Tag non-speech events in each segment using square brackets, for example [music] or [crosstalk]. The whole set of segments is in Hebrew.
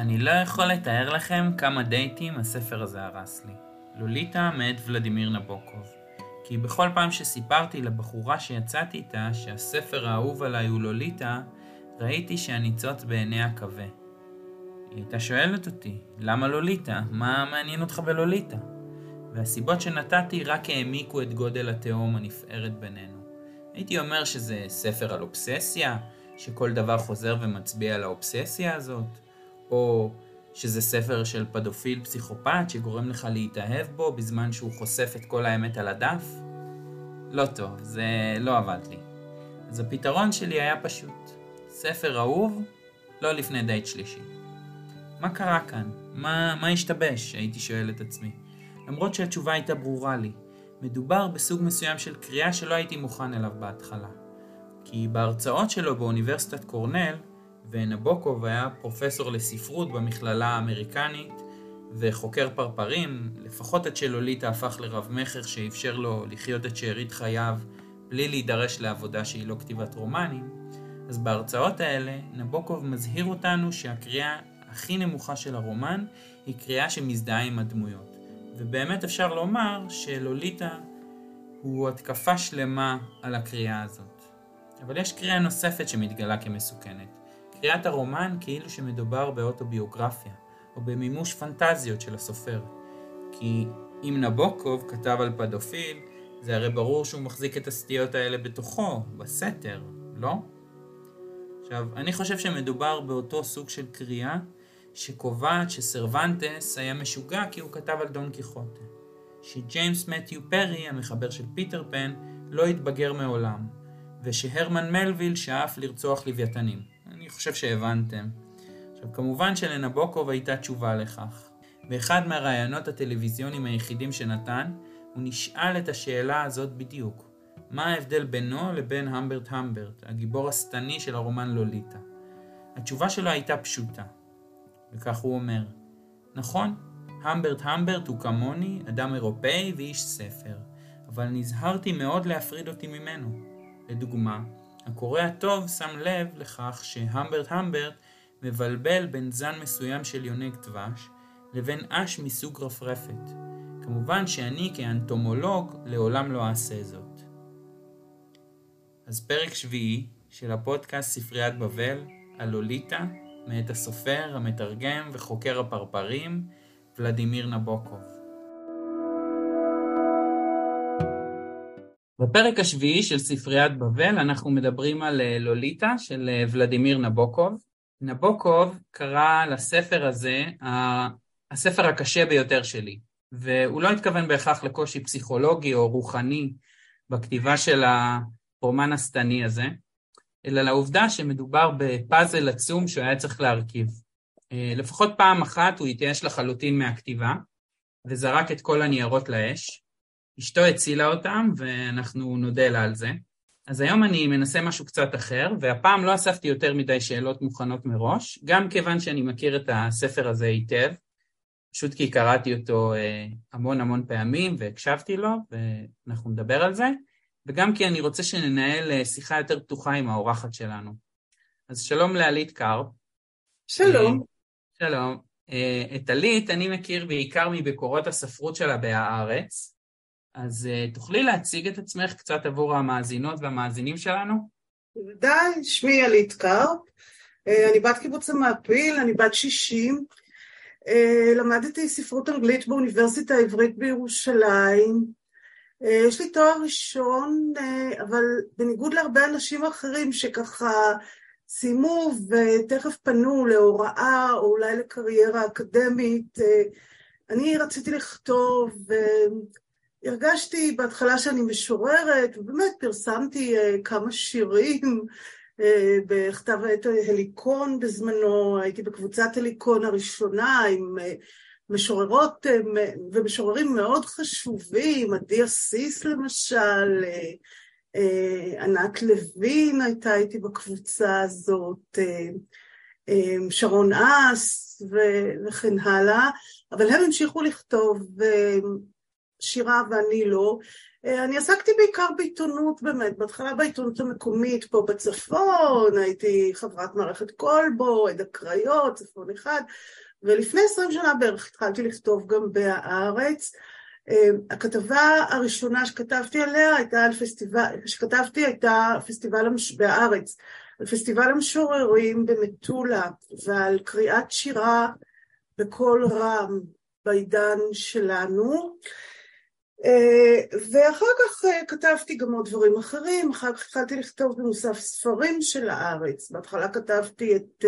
אני לא יכול לתאר לכם כמה דייטים הספר הזה הרס לי. לוליטה מאת ולדימיר נבוקוב. כי בכל פעם שסיפרתי לבחורה שיצאתי איתה שהספר האהוב עליי הוא לוליטה, ראיתי שהניצוץ בעיניה כבה. היא הייתה שואלת אותי, למה לוליטה? מה מעניין אותך בלוליטה? והסיבות שנתתי רק העמיקו את גודל התהום הנפערת בינינו. הייתי אומר שזה ספר על אובססיה, שכל דבר חוזר ומצביע על האובססיה הזאת, או שזה ספר של פדופיל פסיכופת שגורם לך להתאהב בו בזמן שהוא חושף את כל האמת על הדף? לא טוב, זה לא עבד לי. אז הפתרון שלי היה פשוט. ספר אהוב, לא לפני דייט שלישי. מה קרה כאן? מה, מה השתבש? הייתי שואל את עצמי. למרות שהתשובה הייתה ברורה לי. מדובר בסוג מסוים של קריאה שלא הייתי מוכן אליו בהתחלה. כי בהרצאות שלו באוניברסיטת קורנל, ונבוקוב היה פרופסור לספרות במכללה האמריקנית וחוקר פרפרים, לפחות עד שלוליטה הפך לרב מכר שאפשר לו לחיות את שארית חייו בלי להידרש לעבודה שהיא לא כתיבת רומנים, אז בהרצאות האלה נבוקוב מזהיר אותנו שהקריאה הכי נמוכה של הרומן היא קריאה שמזדהה עם הדמויות. ובאמת אפשר לומר שלוליטה הוא התקפה שלמה על הקריאה הזאת. אבל יש קריאה נוספת שמתגלה כמסוכנת. קריאת הרומן כאילו שמדובר באוטוביוגרפיה, או במימוש פנטזיות של הסופר. כי אם נבוקוב כתב על פדופיל, זה הרי ברור שהוא מחזיק את הסטיות האלה בתוכו, בסתר, לא? עכשיו, אני חושב שמדובר באותו סוג של קריאה שקובעת שסרוונטס היה משוגע כי הוא כתב על דון קיחוטה. שג'יימס מתיו פרי, המחבר של פיטר פן, לא התבגר מעולם, ושהרמן מלוויל שאף לרצוח לוויתנים. חושב שהבנתם. עכשיו, כמובן שלנבוקוב הייתה תשובה לכך. באחד מהראיונות הטלוויזיוניים היחידים שנתן, הוא נשאל את השאלה הזאת בדיוק. מה ההבדל בינו לבין המברט המברט, הגיבור השטני של הרומן לוליטה? התשובה שלו הייתה פשוטה. וכך הוא אומר, נכון, המברט המברט הוא כמוני, אדם אירופאי ואיש ספר, אבל נזהרתי מאוד להפריד אותי ממנו. לדוגמה, הקורא הטוב שם לב לכך שהמברט המברט מבלבל בין זן מסוים של יונק דבש לבין אש מסוג רפרפת. כמובן שאני כאנטומולוג לעולם לא אעשה זאת. אז פרק שביעי של הפודקאסט ספריית בבל על לוליטה מאת הסופר, המתרגם וחוקר הפרפרים ולדימיר נבוקוב. בפרק השביעי של ספריית בבל אנחנו מדברים על אה, לוליטה של אה, ולדימיר נבוקוב. נבוקוב קרא לספר הזה הספר הקשה ביותר שלי, והוא לא התכוון בהכרח לקושי פסיכולוגי או רוחני בכתיבה של הרומן השטני הזה, אלא לעובדה שמדובר בפאזל עצום שהוא היה צריך להרכיב. אה, לפחות פעם אחת הוא התייאש לחלוטין מהכתיבה וזרק את כל הניירות לאש. אשתו הצילה אותם ואנחנו נודה לה על זה. אז היום אני מנסה משהו קצת אחר, והפעם לא אספתי יותר מדי שאלות מוכנות מראש, גם כיוון שאני מכיר את הספר הזה היטב, פשוט כי קראתי אותו אה, המון המון פעמים והקשבתי לו, ואנחנו נדבר על זה. וגם כי אני רוצה שננהל אה, שיחה יותר פתוחה עם האורחת שלנו. אז שלום לעלית קרפ. שלום. אה, שלום. את עלית אני מכיר בעיקר מביקורות הספרות שלה בהארץ, אז תוכלי להציג את עצמך קצת עבור המאזינות והמאזינים שלנו? בוודאי, שמי עלית קרפ, אני בת קיבוץ המעפיל, אני בת 60, למדתי ספרות אנגלית באוניברסיטה העברית בירושלים, אה, יש לי תואר ראשון, אה, אבל בניגוד להרבה אנשים אחרים שככה סיימו ותכף פנו להוראה או אולי לקריירה אקדמית, אה, אני רציתי לכתוב והרגשתי בהתחלה שאני משוררת, ובאמת פרסמתי כמה שירים בכתב העת הליקון בזמנו, הייתי בקבוצת הליקון הראשונה עם משוררות אה, ומשוררים מאוד חשובים, עדי אסיס למשל, אה, אה, ענת לוין הייתה איתי בקבוצה הזאת, שרון אס וכן הלאה, אבל הם המשיכו לכתוב, שירה ואני לא. אני עסקתי בעיקר בעיתונות באמת, בהתחלה בעיתונות המקומית פה בצפון, הייתי חברת מערכת כלבו, עד הקריות, צפון אחד, ולפני עשרים שנה בערך התחלתי לכתוב גם בהארץ. הכתבה הראשונה שכתבתי עליה הייתה על פסטיבל, שכתבתי הייתה פסטיבל בהארץ, על פסטיבל המשוררים במטולה ועל קריאת שירה בקול רם בעידן שלנו. ואחר כך כתבתי גם עוד דברים אחרים, אחר כך התחלתי לכתוב במוסף ספרים של הארץ, בהתחלה כתבתי את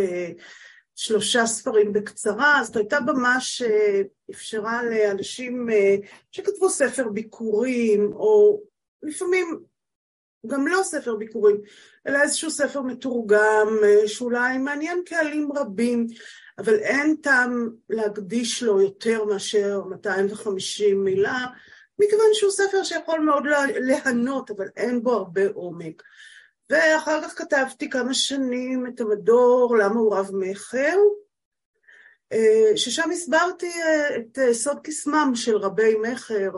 שלושה ספרים בקצרה, זאת הייתה במה שאפשרה לאנשים שכתבו ספר ביקורים, או לפעמים גם לא ספר ביקורים, אלא איזשהו ספר מתורגם, שאולי מעניין קהלים רבים, אבל אין טעם להקדיש לו יותר מאשר 250 מילה, מכיוון שהוא ספר שיכול מאוד להנות, אבל אין בו הרבה עומק. ואחר כך כתבתי כמה שנים את המדור למה הוא רב מכר, ששם הסברתי את סוד קסמם של רבי מכר,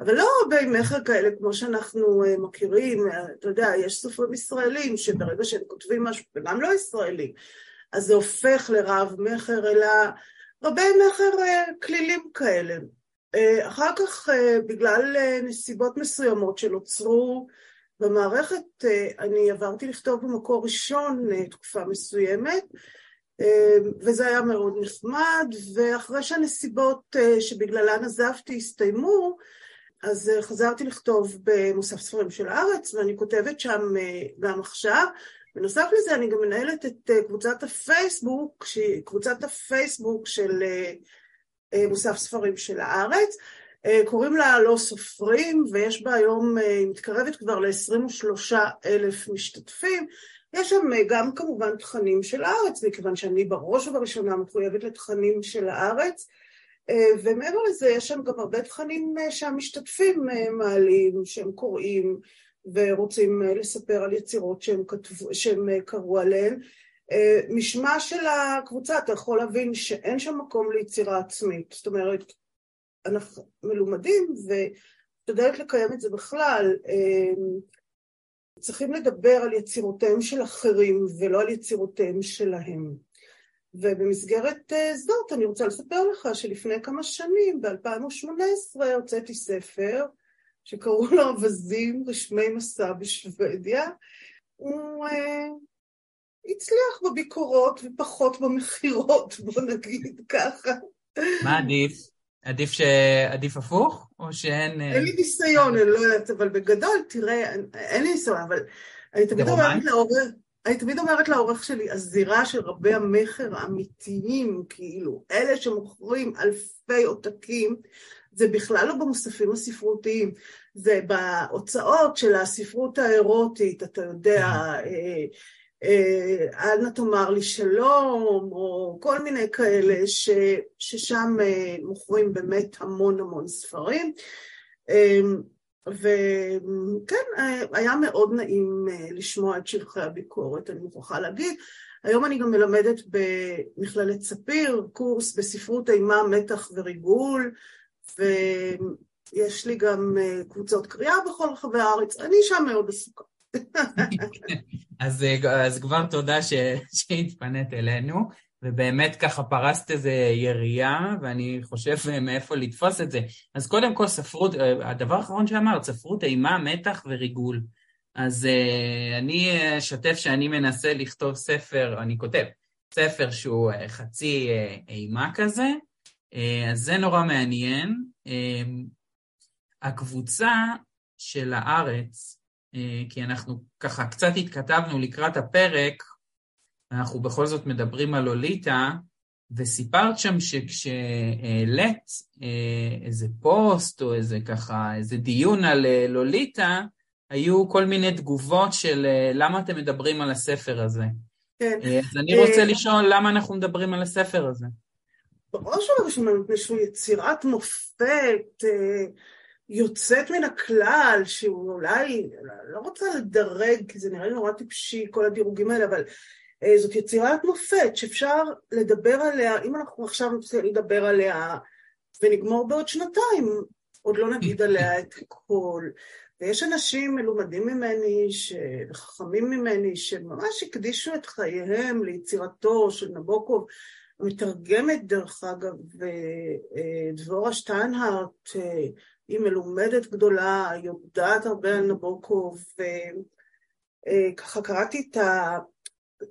אבל לא רבי מכר כאלה כמו שאנחנו מכירים, אתה יודע, יש סופרים ישראלים שברגע שהם כותבים משהו, וגם לא ישראלים, אז זה הופך לרב מכר, אלא רבי מכר כלילים כאלה. אחר כך, בגלל נסיבות מסוימות שנוצרו במערכת, אני עברתי לכתוב במקור ראשון תקופה מסוימת, וזה היה מאוד נחמד, ואחרי שהנסיבות שבגללן עזבתי הסתיימו, אז חזרתי לכתוב במוסף ספרים של הארץ, ואני כותבת שם גם עכשיו. בנוסף לזה, אני גם מנהלת את קבוצת הפייסבוק, קבוצת הפייסבוק של מוסף ספרים של הארץ. קוראים לה לא סופרים, ויש בה היום, היא מתקרבת כבר ל-23 אלף משתתפים. יש שם גם כמובן תכנים של הארץ, מכיוון שאני בראש ובראשונה מחויבת לתכנים של הארץ, ומעבר לזה יש שם גם הרבה תכנים שהמשתתפים מעלים, שהם קוראים ורוצים לספר על יצירות שהם, כתבו, שהם קראו עליהן. משמע של הקבוצה, אתה יכול להבין שאין שם מקום ליצירה עצמית, זאת אומרת, אנחנו מלומדים ותודעת לקיים את זה בכלל. צריכים לדבר על יצירותיהם של אחרים ולא על יצירותיהם שלהם. ובמסגרת זאת אני רוצה לספר לך שלפני כמה שנים, ב-2018, הוצאתי ספר שקראו לו אווזים רשמי מסע בשוודיה. הוא הצליח בביקורות ופחות במכירות, [laughs] בוא נגיד ככה. מה עדיף? עדיף, ש... עדיף הפוך, או שאין... אין לי ניסיון, אני לא יודעת, אבל בגדול, תראה, אין לי ניסיון, אבל אני תמיד אומרת לעורך, אני תמיד אומרת לעורך שלי, הזירה של רבי המכר האמיתיים, כאילו, אלה שמוכרים אלפי עותקים, זה בכלל לא במוספים הספרותיים, זה בהוצאות של הספרות האירוטית, אתה יודע, אל נא תאמר לי שלום, או כל מיני כאלה ש, ששם מוכרים באמת המון המון ספרים. וכן, היה מאוד נעים לשמוע את שבחי הביקורת, אני מוכרחה להגיד. היום אני גם מלמדת במכללת ספיר, קורס בספרות אימה, מתח וריגול, ויש לי גם קבוצות קריאה בכל רחבי הארץ, אני שם מאוד עסוקה. [laughs] אז, אז כבר תודה ש, שהתפנית אלינו, ובאמת ככה פרסת איזה יריעה, ואני חושב מאיפה לתפוס את זה. אז קודם כל ספרות, הדבר האחרון שאמרת, ספרות אימה, מתח וריגול. אז uh, אני אשתף שאני מנסה לכתוב ספר, אני כותב ספר שהוא uh, חצי uh, אימה כזה, אז זה נורא מעניין. הקבוצה של הארץ, כי אנחנו ככה קצת התכתבנו לקראת הפרק, אנחנו בכל זאת מדברים על לוליטה, וסיפרת שם שכשהעלית איזה פוסט או איזה ככה, איזה דיון על לוליטה, היו כל מיני תגובות של למה אתם מדברים על הספר הזה. כן. אז אני רוצה לשאול למה אנחנו מדברים על הספר הזה. בראש ובראשונה מפני שהוא יצירת מופת, יוצאת מן הכלל, שהוא אולי, לא רוצה לדרג, כי זה נראה לי נורא טיפשי, כל הדירוגים האלה, אבל זאת יצירת מופת שאפשר לדבר עליה, אם אנחנו עכשיו נצטרך לדבר עליה ונגמור בעוד שנתיים, עוד לא נגיד עליה [laughs] את הכל. ויש אנשים מלומדים ממני, וחכמים ממני, שממש הקדישו את חייהם ליצירתו של נבוקוב. מתרגמת, דרך אגב, דבורה שטיינהרט, היא מלומדת גדולה, היא יודעת הרבה על נבוקוב, וככה קראתי את ה...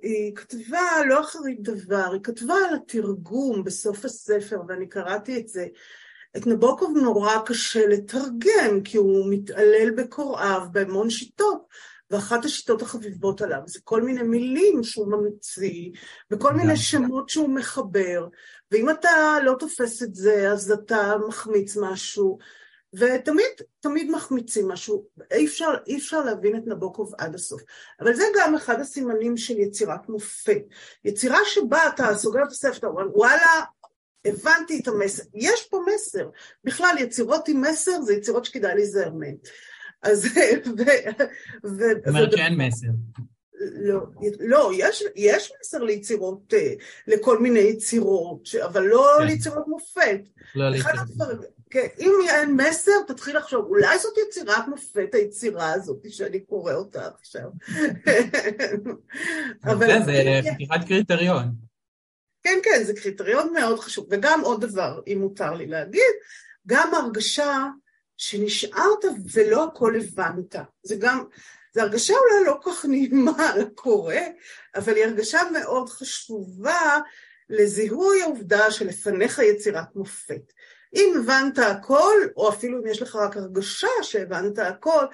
היא כתבה לא אחרית דבר, היא כתבה על התרגום בסוף הספר, ואני קראתי את זה. את נבוקוב נורא קשה לתרגם, כי הוא מתעלל בקוראיו בהמון שיטות, ואחת השיטות החביבות עליו זה כל מיני מילים שהוא ממציא, וכל מיני שמות שהוא מחבר, ואם אתה לא תופס את זה, אז אתה מחמיץ משהו, ותמיד, תמיד מחמיצים משהו, אי אפשר, אי אפשר להבין את נבוקוב עד הסוף. אבל זה גם אחד הסימנים של יצירת מופת. יצירה שבה אתה סוגר את הספר, אתה אומר, וואלה, הבנתי את המסר. יש פה מסר. בכלל, יצירות עם מסר זה יצירות שכדאי להיזהר מהן. אז... זאת אומרת שאין מסר. לא, לא יש, יש מסר ליצירות, אה, לכל מיני יצירות, אבל לא כן. ליצירות מופת. לא ליצירות. אם אין מסר, תתחיל לחשוב, אולי זאת יצירת מופת, היצירה הזאת שאני קורא אותה עכשיו. [laughs] אבל... זה פתיחת קריטריון. כן, כן, זה קריטריון מאוד חשוב. וגם עוד דבר, אם מותר לי להגיד, גם הרגשה שנשארת ולא הכל הבנת. זה גם, זו הרגשה אולי לא כל כך נעימה לקורא, אבל היא הרגשה מאוד חשובה לזיהוי העובדה שלפניך יצירת מופת. אם הבנת הכל, או אפילו אם יש לך רק הרגשה שהבנת הכל,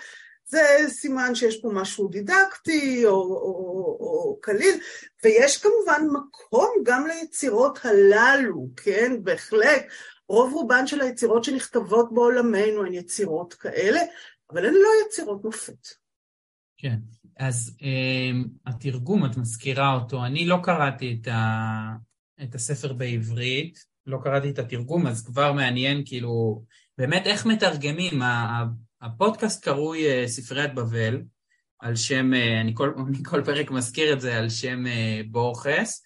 זה סימן שיש פה משהו דידקטי או, או, או קליל, ויש כמובן מקום גם ליצירות הללו, כן? בהחלט. רוב רובן של היצירות שנכתבות בעולמנו הן יצירות כאלה, אבל הן לא יצירות מופת. כן, אז um, התרגום, את מזכירה אותו, אני לא קראתי את, ה, את הספר בעברית, לא קראתי את התרגום, אז כבר מעניין, כאילו, באמת איך מתרגמים. הפודקאסט קרוי אה, ספריית בבל, על שם, אה, אני כל, [laughs] אני כל פרק מזכיר את זה, על שם אה, בורכס,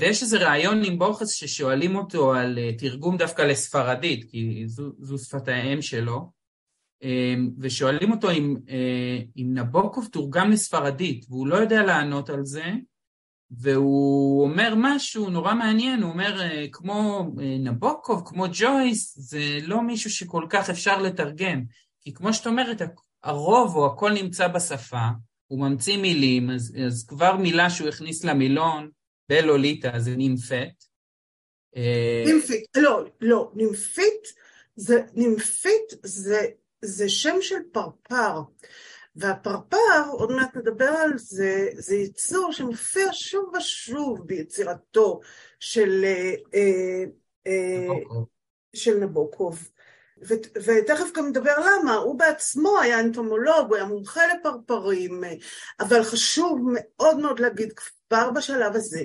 ויש איזה ראיון עם בורכס ששואלים אותו על תרגום דווקא לספרדית, כי זו, זו שפת האם שלו, ושואלים אותו אם, אם נבוקוב תורגם לספרדית, והוא לא יודע לענות על זה, והוא אומר משהו נורא מעניין, הוא אומר, כמו נבוקוב, כמו ג'ויס, זה לא מישהו שכל כך אפשר לתרגם. כי כמו שאת אומרת, הרוב או הכל נמצא בשפה, הוא ממציא מילים, אז, אז כבר מילה שהוא הכניס למילון בלוליטה זה נימפט. אה, נימפית, לא, לא, נימפית זה, נימפית זה, זה שם של פרפר, והפרפר, עוד מעט נדבר על זה, זה יצור שמופיע שוב ושוב ביצירתו של, אה, אה, של נבוקוב. ותכף גם נדבר למה, הוא בעצמו היה אנטומולוג, הוא היה מומחה לפרפרים, אבל חשוב מאוד מאוד להגיד כבר בשלב הזה,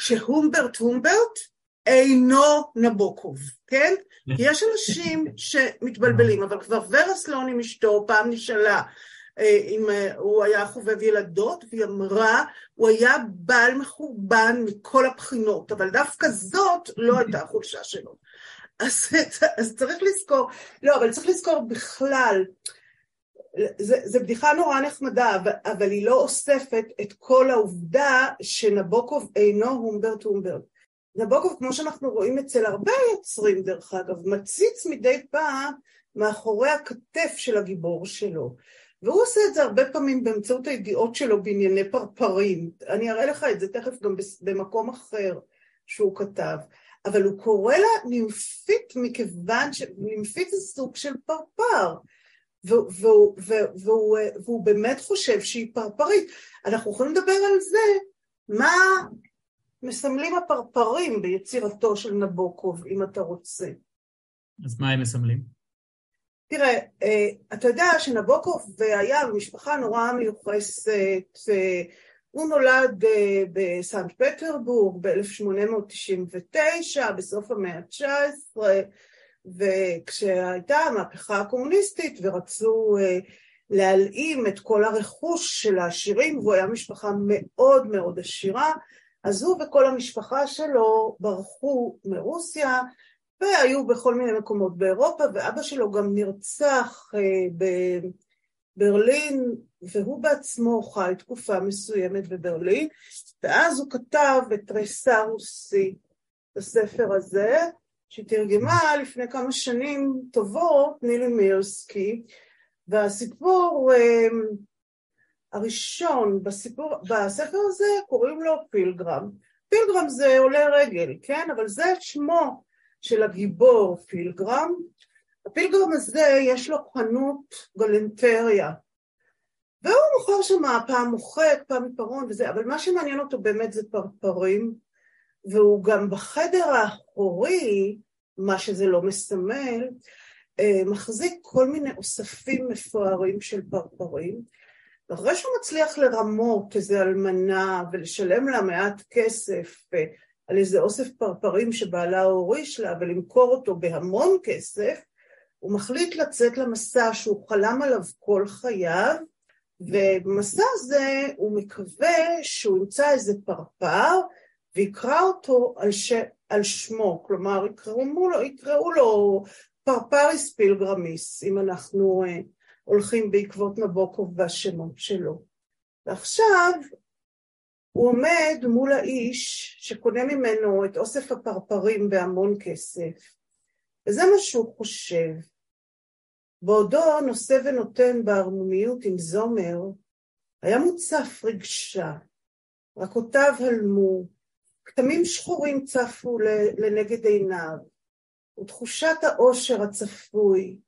שהומברט הומברט אינו נבוקוב, כן? כי יש אנשים שמתבלבלים, אבל כבר ורה סלון עם אשתו פעם נשאלה אה, אם אה, הוא היה חובב ילדות, והיא אמרה, הוא היה בעל מחורבן מכל הבחינות, אבל דווקא זאת לא [laughs] הייתה החולשה שלו. אז, אז צריך לזכור, לא, אבל צריך לזכור בכלל, זו בדיחה נורא נחמדה, אבל, אבל היא לא אוספת את כל העובדה שנבוקוב אינו הומברט הומברט. נבוקוב, כמו שאנחנו רואים אצל הרבה יוצרים דרך אגב, מציץ מדי פעם מאחורי הכתף של הגיבור שלו. והוא עושה את זה הרבה פעמים באמצעות הידיעות שלו בענייני פרפרים. אני אראה לך את זה תכף גם במקום אחר שהוא כתב. אבל הוא קורא לה נימפית מכיוון שנימפית זה סוג של פרפר, והוא, והוא, והוא, והוא באמת חושב שהיא פרפרית. אנחנו יכולים לדבר על זה, מה מסמלים הפרפרים ביצירתו של נבוקוב, אם אתה רוצה. אז מה הם מסמלים? תראה, אה, אתה יודע שנבוקוב היה במשפחה נורא מיוחסת, אה, הוא נולד אה, בסנט פטרבורג ב-1899, בסוף המאה ה-19, וכשהייתה המהפכה הקומוניסטית ורצו להלאים את כל הרכוש של העשירים, והוא היה משפחה מאוד מאוד עשירה, אז הוא וכל המשפחה שלו ברחו מרוסיה והיו בכל מיני מקומות באירופה, ואבא שלו גם נרצח בברלין, והוא בעצמו חי תקופה מסוימת בברלין, ואז הוא כתב את תריסר רוסי, את הספר הזה, שתרגמה לפני כמה שנים טובות נילי מירסקי, והסיפור הראשון בסיפור, בספר הזה קוראים לו פילגרם. פילגרם זה עולה רגל, כן? אבל זה שמו של הגיבור פילגרם. הפילגרם הזה יש לו חנות גלנטריה. והוא מוכר שם פעם מוחק, פעם עיפרון וזה, אבל מה שמעניין אותו באמת זה פרפרים, והוא גם בחדר האחורי, מה שזה לא מסמל, אה, מחזיק כל מיני אוספים מפוארים של פרפרים, ואחרי שהוא מצליח לרמות איזה אלמנה ולשלם לה מעט כסף אה, על איזה אוסף פרפרים שבעלה הוריש לה ולמכור אותו בהמון כסף, הוא מחליט לצאת למסע שהוא חלם עליו כל חייו, ובמסע הזה הוא מקווה שהוא ימצא איזה פרפר ויקרא אותו על, ש... על שמו, כלומר יקראו לו, יקראו לו פרפריס פילגרמיס, אם אנחנו uh, הולכים בעקבות נבוקוב והשמות שלו. ועכשיו הוא עומד מול האיש שקונה ממנו את אוסף הפרפרים בהמון כסף, וזה מה שהוא חושב. בעודו נושא ונותן בערמומיות עם זומר, היה מוצף רגשה, רכותיו הלמו, כתמים שחורים צפו לנגד עיניו, ותחושת העושר הצפוי,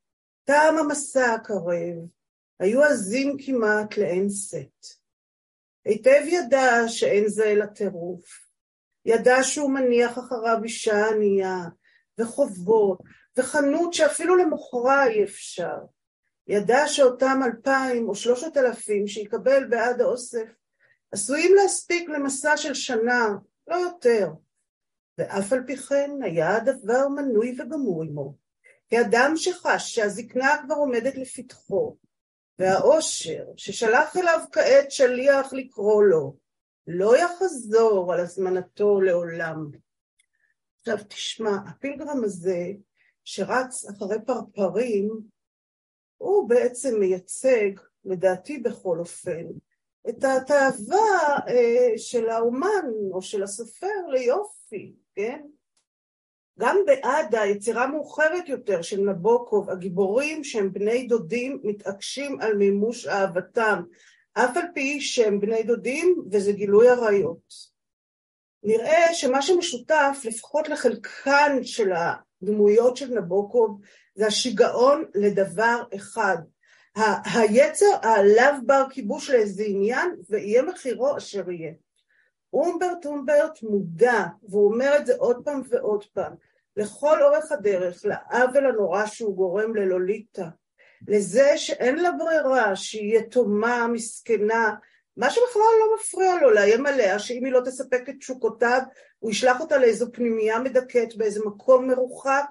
טעם המסע הקרב, היו עזים כמעט לאין שאת. היטב ידע שאין זה אלא טירוף. ידע שהוא מניח אחריו אישה ענייה, וחובות, וחנות שאפילו למוכרה אי אפשר. ידע שאותם אלפיים או שלושת אלפים שיקבל בעד האוסף עשויים להספיק למסע של שנה, לא יותר. ואף על פי כן היה הדבר מנוי וגמור עמו. כאדם שחש שהזקנה כבר עומדת לפתחו, והאושר ששלח אליו כעת שליח לקרוא לו, לא יחזור על הזמנתו לעולם. עכשיו תשמע, הפילגרם הזה שרץ אחרי פרפרים, הוא בעצם מייצג, לדעתי בכל אופן, את התאווה אה, של האומן או של הסופר ליופי, כן? גם בעדה, יצירה מאוחרת יותר של נבוקוב, הגיבורים שהם בני דודים מתעקשים על מימוש אהבתם, אף על פי שהם בני דודים וזה גילוי עריות. נראה שמה שמשותף, לפחות לחלקן של הדמויות של נבוקוב, זה השיגעון לדבר אחד. היצר העליו בר כיבוש לאיזה עניין, ויהיה מחירו אשר יהיה. אומברט אומברט מודע, והוא אומר את זה עוד פעם ועוד פעם, לכל אורך הדרך, לעוול הנורא שהוא גורם ללוליטה, לזה שאין לה ברירה, שהיא יתומה, מסכנה, מה שבכלל לא מפריע לו לאיים עליה, שאם היא לא תספק את תשוקותיו, הוא ישלח אותה לאיזו פנימייה מדכאת באיזה מקום מרוחק.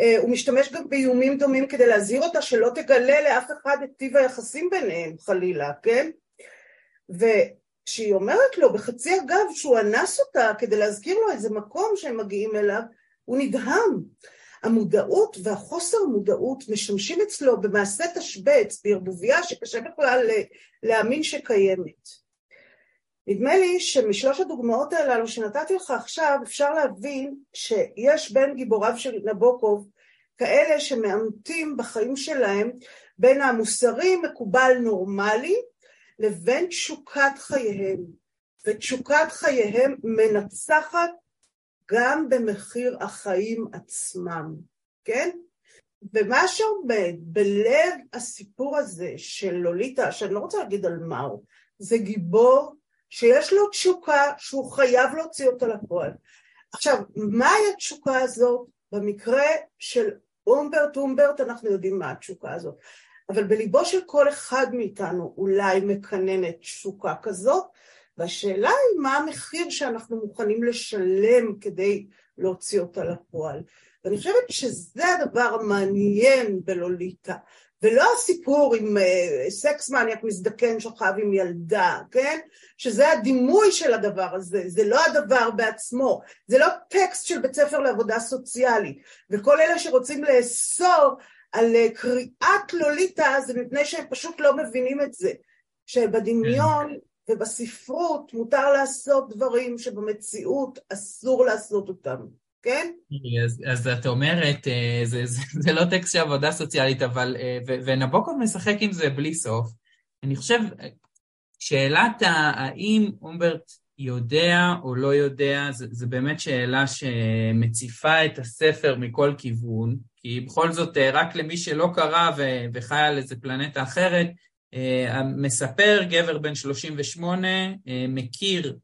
אה, הוא משתמש גם באיומים דומים כדי להזהיר אותה שלא תגלה לאף אחד את טיב היחסים ביניהם, חלילה, כן? וכשהיא אומרת לו בחצי הגב שהוא אנס אותה כדי להזכיר לו איזה מקום שהם מגיעים אליו, הוא נדהם. המודעות והחוסר מודעות משמשים אצלו במעשה תשבץ, בערבוביה שקשה בכלל להאמין שקיימת. נדמה לי שמשלוש הדוגמאות הללו שנתתי לך עכשיו אפשר להבין שיש בין גיבוריו של נבוקוב כאלה שמעמתים בחיים שלהם בין המוסרי מקובל נורמלי לבין תשוקת חייהם ותשוקת חייהם מנצחת גם במחיר החיים עצמם, כן? ומה שעומד בלב הסיפור הזה של לוליטה, שאני לא רוצה להגיד על מה הוא, זה גיבור שיש לו תשוקה שהוא חייב להוציא אותה לפועל. עכשיו, מהי התשוקה הזאת? במקרה של אומברט אומברט אנחנו יודעים מה התשוקה הזאת, אבל בליבו של כל אחד מאיתנו אולי מקננת תשוקה כזאת, והשאלה היא מה המחיר שאנחנו מוכנים לשלם כדי להוציא אותה לפועל. ואני חושבת שזה הדבר המעניין בלוליטה. ולא הסיפור עם uh, סקס מניאק מזדקן שוכב עם ילדה, כן? שזה הדימוי של הדבר הזה, זה לא הדבר בעצמו, זה לא טקסט של בית ספר לעבודה סוציאלית. וכל אלה שרוצים לאסור על uh, קריאת לוליטה זה מפני שהם פשוט לא מבינים את זה. שבדמיון ובספרות מותר לעשות דברים שבמציאות אסור לעשות אותם. כן? אז, אז את אומרת, אה, זה, זה, [laughs] זה לא טקסט של עבודה סוציאלית, אבל, אה, ו, ונבוקוב משחק עם זה בלי סוף. אני חושב, שאלת האם אומברט יודע או לא יודע, זה, זה באמת שאלה שמציפה את הספר מכל כיוון, כי בכל זאת, אה, רק למי שלא קרא וחי על איזה פלנטה אחרת, מספר, גבר בן 38, מכיר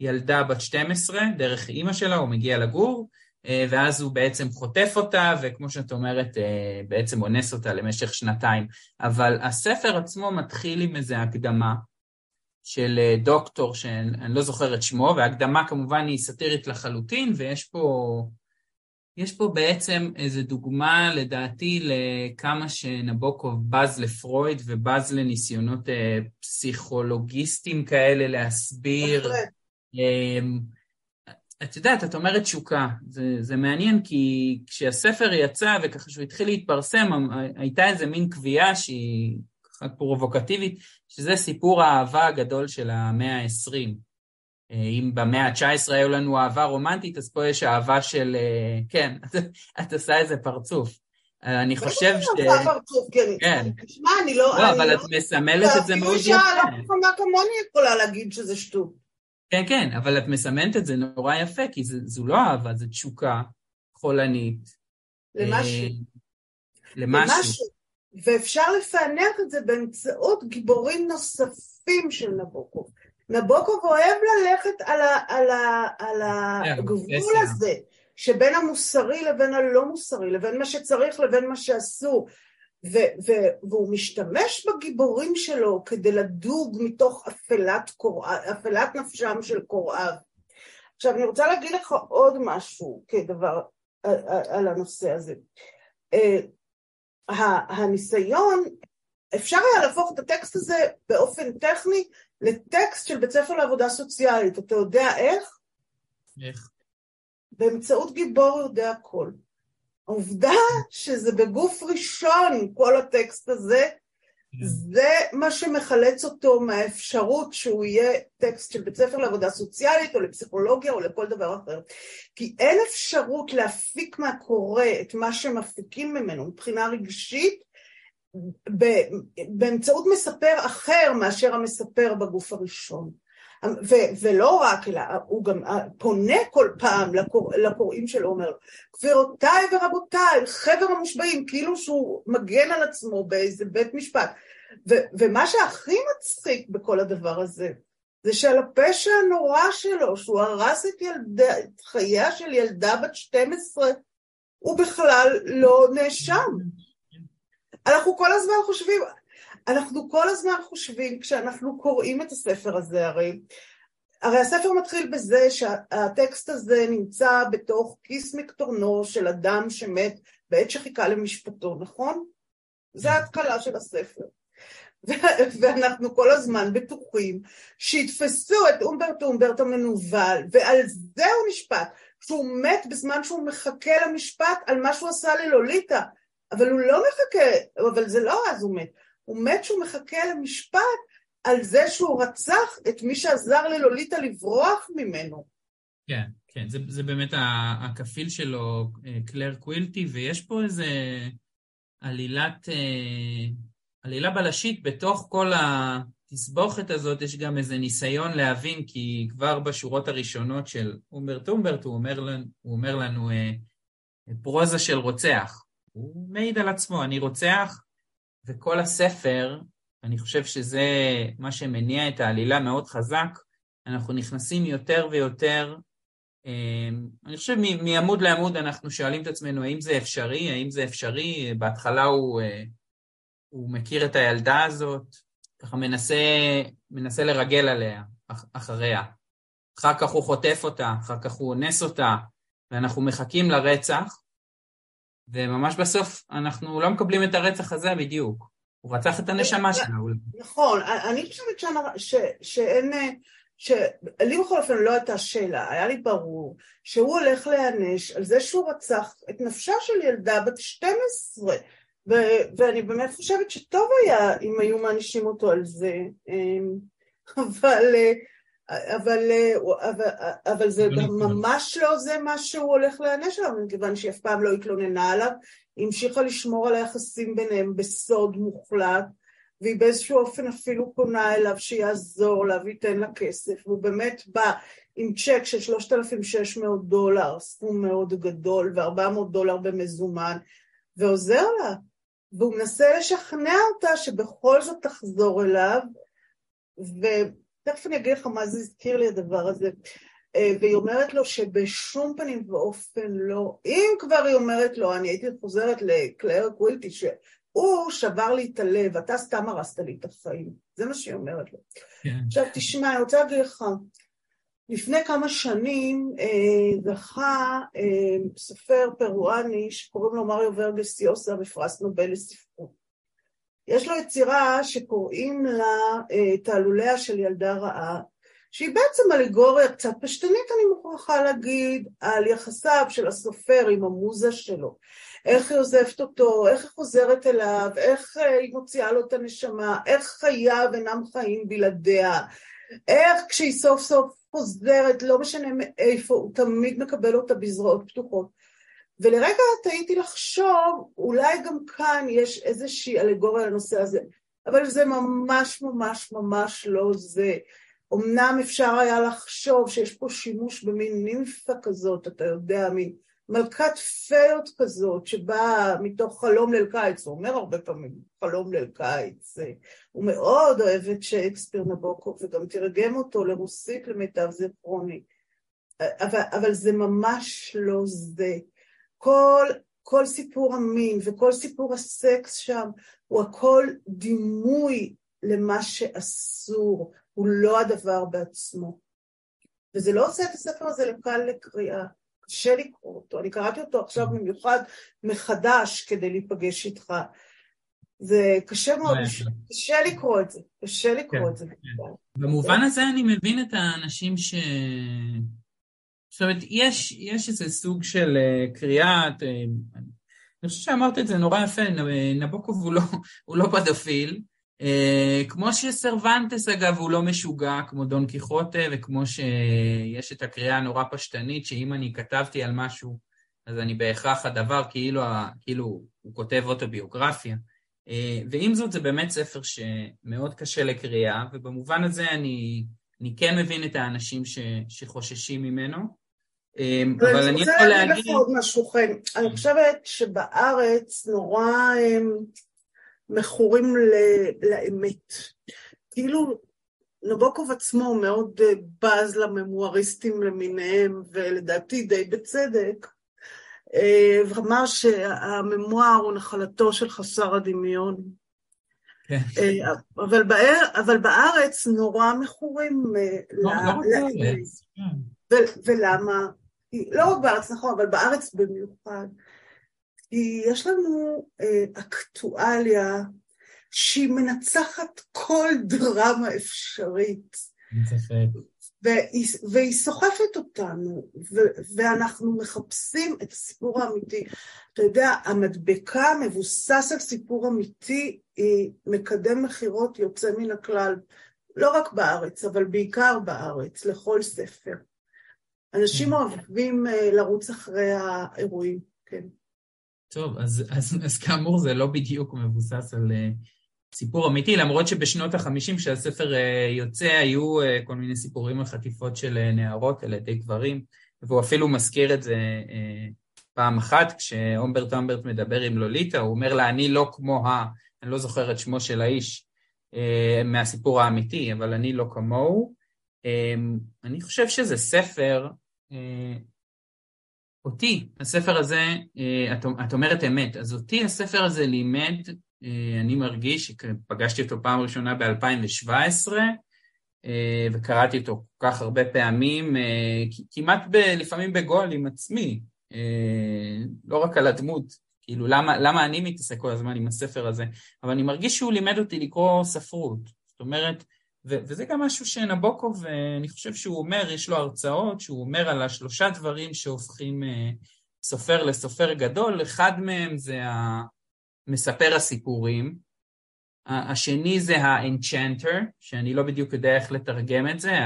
ילדה בת 12, דרך אימא שלה, הוא מגיע לגור, אה, ואז הוא בעצם חוטף אותה, וכמו שאת אומרת, אה, בעצם אונס אותה למשך שנתיים. אבל הספר עצמו מתחיל עם איזו הקדמה של אה, דוקטור, שאני לא זוכר את שמו, וההקדמה כמובן היא סאטירית לחלוטין, ויש פה... יש פה בעצם איזו דוגמה, לדעתי, לכמה שנבוקוב בז לפרויד ובז לניסיונות אה, פסיכולוגיסטים כאלה להסביר. אמ, את יודעת, את אומרת תשוקה, זה, זה מעניין כי כשהספר יצא וככה שהוא התחיל להתפרסם, הייתה איזה מין קביעה שהיא ככה פרובוקטיבית, שזה סיפור האהבה הגדול של המאה ה-20. אה, אם במאה ה-19 היו לנו אהבה רומנטית, אז פה יש אהבה של... אה, כן, [laughs] את עושה איזה פרצוף. אה, אני חושב ש... כן. תשמע, אני לא... לא, אבל את לא- מסמלת את זה מאוד יפה. אפילו לא חכמה כמוני יכולה להגיד שזה שטות. כן, כן, אבל את מסמנת את זה נורא יפה, כי זו לא אהבה, זו תשוקה חולנית. למשהו. למשהו. ואפשר לפענח את זה באמצעות גיבורים נוספים של נבוקוב. נבוקוב אוהב ללכת על, ה, על, ה, על כן, הגבול הזה, שבין המוסרי לבין הלא מוסרי, לבין מה שצריך לבין מה שאסור. ו- ו- והוא משתמש בגיבורים שלו כדי לדוג מתוך אפלת, קורא, אפלת נפשם של קוראיו. עכשיו אני רוצה להגיד לך עוד משהו כדבר על, על הנושא הזה. Uh, הניסיון, אפשר היה להפוך את הטקסט הזה באופן טכני לטקסט של בית ספר לעבודה סוציאלית. אתה יודע איך? איך? באמצעות גיבור יודע הכל. העובדה שזה בגוף ראשון, כל הטקסט הזה, כן. זה מה שמחלץ אותו מהאפשרות שהוא יהיה טקסט של בית ספר לעבודה סוציאלית או לפסיכולוגיה או לכל דבר אחר. כי אין אפשרות להפיק מהקורא את מה שמפיקים ממנו מבחינה רגשית באמצעות מספר אחר מאשר המספר בגוף הראשון. ו- ולא רק, אלא הוא גם פונה כל פעם לקור, לקוראים שלו, אומר, גבירותיי ורבותיי, חבר המושבעים, כאילו שהוא מגן על עצמו באיזה בית משפט. ו- ומה שהכי מצחיק בכל הדבר הזה, זה שעל הפשע הנורא שלו, שהוא הרס את, ילדה, את חייה של ילדה בת 12, הוא בכלל לא נאשם. אנחנו כל הזמן חושבים, אנחנו כל הזמן חושבים, כשאנחנו קוראים את הספר הזה הרי, הרי הספר מתחיל בזה שהטקסט הזה נמצא בתוך כיס מקטורנו של אדם שמת בעת שחיכה למשפטו, נכון? זה ההתחלה של הספר. ואנחנו כל הזמן בטוחים שיתפסו את אומברט אומברט המנוול, ועל זה הוא נשפט, שהוא מת בזמן שהוא מחכה למשפט על מה שהוא עשה ללוליטה, אבל הוא לא מחכה, אבל זה לא אז הוא מת, הוא מת שהוא מחכה למשפט על זה שהוא רצח את מי שעזר ללוליטה לברוח ממנו. כן, כן, זה, זה באמת הכפיל שלו, אה, קלר קווילטי, ויש פה איזה עלילת, אה, עלילה בלשית בתוך כל התסבוכת הזאת, יש גם איזה ניסיון להבין, כי כבר בשורות הראשונות של אומברט אומברט, הוא אומר לנו, הוא אומר לנו אה, פרוזה של רוצח. הוא מעיד על עצמו, אני רוצח, וכל הספר, אני חושב שזה מה שמניע את העלילה מאוד חזק, אנחנו נכנסים יותר ויותר, אמ, אני חושב מעמוד לעמוד אנחנו שואלים את עצמנו האם זה אפשרי, האם זה אפשרי, בהתחלה הוא, אה, הוא מכיר את הילדה הזאת, ככה מנסה, מנסה לרגל עליה, אחריה. אחר כך הוא חוטף אותה, אחר כך הוא אונס אותה, ואנחנו מחכים לרצח, וממש בסוף אנחנו לא מקבלים את הרצח הזה בדיוק. הוא רצח את הנשמה שלה. נכון, אני חושבת שאין... שלי בכל אופן לא הייתה שאלה, היה לי ברור שהוא הולך להיענש על זה שהוא רצח את נפשה של ילדה בת 12 ו- ואני באמת חושבת שטוב היה אם היו מענישים אותו על זה אבל, אבל, אבל, אבל זה גם ממש לא זה מה שהוא הולך להיענש עליו מכיוון שהיא אף פעם לא התלוננה עליו היא המשיכה לשמור על היחסים ביניהם בסוד מוחלט והיא באיזשהו אופן אפילו פונה אליו שיעזור לה וייתן לה כסף, והוא באמת בא עם צ'ק של 3,600 דולר, סכום מאוד גדול, ו-400 דולר במזומן, ועוזר לה. והוא מנסה לשכנע אותה שבכל זאת תחזור אליו, ותכף אני אגיד לך מה זה הזכיר לי הדבר הזה. אה, והיא אומרת לו שבשום פנים ואופן לא, אם כבר היא אומרת לו, אני הייתי חוזרת לקלר קווילטי, הוא שבר לי את הלב, אתה סתם הרסת לי את החיים. זה מה שהיא אומרת לו. כן. עכשיו תשמע, אני רוצה להגיד לך, לפני כמה שנים אה, זכה אה, סופר פרואני שקוראים לו מריו ורגס יוסה בפרס נובל לספרות. יש לו יצירה שקוראים לה אה, תעלוליה של ילדה רעה, שהיא בעצם אליגוריה קצת פשטנית, אני מוכרחה להגיד, על יחסיו של הסופר עם המוזה שלו. איך היא עוזבת אותו, איך היא חוזרת אליו, איך אה, היא מוציאה לו את הנשמה, איך חייו אינם חיים בלעדיה, איך כשהיא סוף סוף חוזרת, לא משנה מאיפה, הוא תמיד מקבל אותה בזרועות פתוחות. ולרגע תהיתי לחשוב, אולי גם כאן יש איזושהי אלגוריה לנושא הזה, אבל זה ממש ממש ממש לא זה. אמנם אפשר היה לחשוב שיש פה שימוש במין נימפה כזאת, אתה יודע, מין מלכת פיות כזאת שבאה מתוך חלום ליל קיץ, הוא אומר הרבה פעמים חלום ליל קיץ, הוא מאוד אוהב את שייקספיר נבוקו וגם תרגם אותו לרוסית למיטב זיכרוני, אבל, אבל זה ממש לא זה. כל, כל סיפור המין וכל סיפור הסקס שם הוא הכל דימוי למה שאסור, הוא לא הדבר בעצמו. וזה לא עושה את הספר הזה לקל לקריאה. קשה לקרוא אותו, אני קראתי אותו עכשיו mm. במיוחד מחדש כדי להיפגש איתך. זה קשה מאוד, קשה לקרוא את זה, קשה לקרוא כן, את זה. כן. במובן הזה אני מבין את האנשים ש... זאת אומרת, יש, יש איזה סוג של uh, קריאת, uh, אני חושב שאמרת את זה נורא יפה, נבוקוב הוא לא, הוא לא פדופיל, Uh, כמו שסרבנטס אגב הוא לא משוגע כמו דון קיחוטה וכמו שיש את הקריאה הנורא פשטנית שאם אני כתבתי על משהו אז אני בהכרח הדבר כאילו, כאילו הוא כותב אוטוביוגרפיה. ועם זאת זה באמת ספר שמאוד קשה לקריאה ובמובן הזה אני, אני כן מבין את האנשים ש, שחוששים ממנו אבל אני יכול להגיד... אני רוצה להגיד לך עוד משהו חן, אני חושבת שבארץ נורא מכורים לאמת. כאילו נבוקוב עצמו מאוד אה, בז לממואריסטים למיניהם, ולדעתי די בצדק, אה, ואמר שהממואר הוא נחלתו של חסר הדמיון. כן. אה, אבל, באר, אבל בארץ נורא מכורים לא, לאמת. לא ולמה? לא רק בארץ, נכון, אבל בארץ במיוחד. כי יש לנו אה, אקטואליה שהיא מנצחת כל דרמה אפשרית. והיא, והיא סוחפת אותנו, ו- ואנחנו מחפשים את הסיפור האמיתי. אתה יודע, המדבקה המבוסס על סיפור אמיתי היא מקדם מכירות יוצא מן הכלל, לא רק בארץ, אבל בעיקר בארץ, לכל ספר. אנשים. אוהבים אה, לרוץ אחרי האירועים, כן. טוב, אז, אז, אז כאמור זה לא בדיוק מבוסס על uh, סיפור אמיתי, למרות שבשנות ה-50 כשהספר uh, יוצא היו uh, כל מיני סיפורים על חטיפות של uh, נערות על ידי גברים, והוא אפילו מזכיר את זה uh, פעם אחת, כשאומברט אומברט מדבר עם לוליטה, הוא אומר לה, אני לא כמו ה... אני לא זוכר את שמו של האיש uh, מהסיפור האמיתי, אבל אני לא כמוהו. Um, אני חושב שזה ספר uh, אותי, הספר הזה, אה, את, אומרת אמת, אז אותי הספר הזה לימד, אה, אני מרגיש שפגשתי אותו פעם ראשונה ב-2017, אה, וקראתי אותו כל כך הרבה פעמים, כמעט ב, לפעמים בגול עם עצמי, לא רק על הדמות, כאילו, למה, למה אני מתעסק כל הזמן עם הספר הזה? אבל אני מרגיש שהוא לימד אותי לקרוא ספרות. זאת אומרת, וזה גם משהו שנבוקוב, אני חושב שהוא אומר, יש לו הרצאות, שהוא אומר על השלושה דברים שהופכים אה, סופר לסופר גדול, אחד מהם זה מספר הסיפורים, השני זה האנצ'נטר, שאני לא בדיוק יודע איך לתרגם את זה.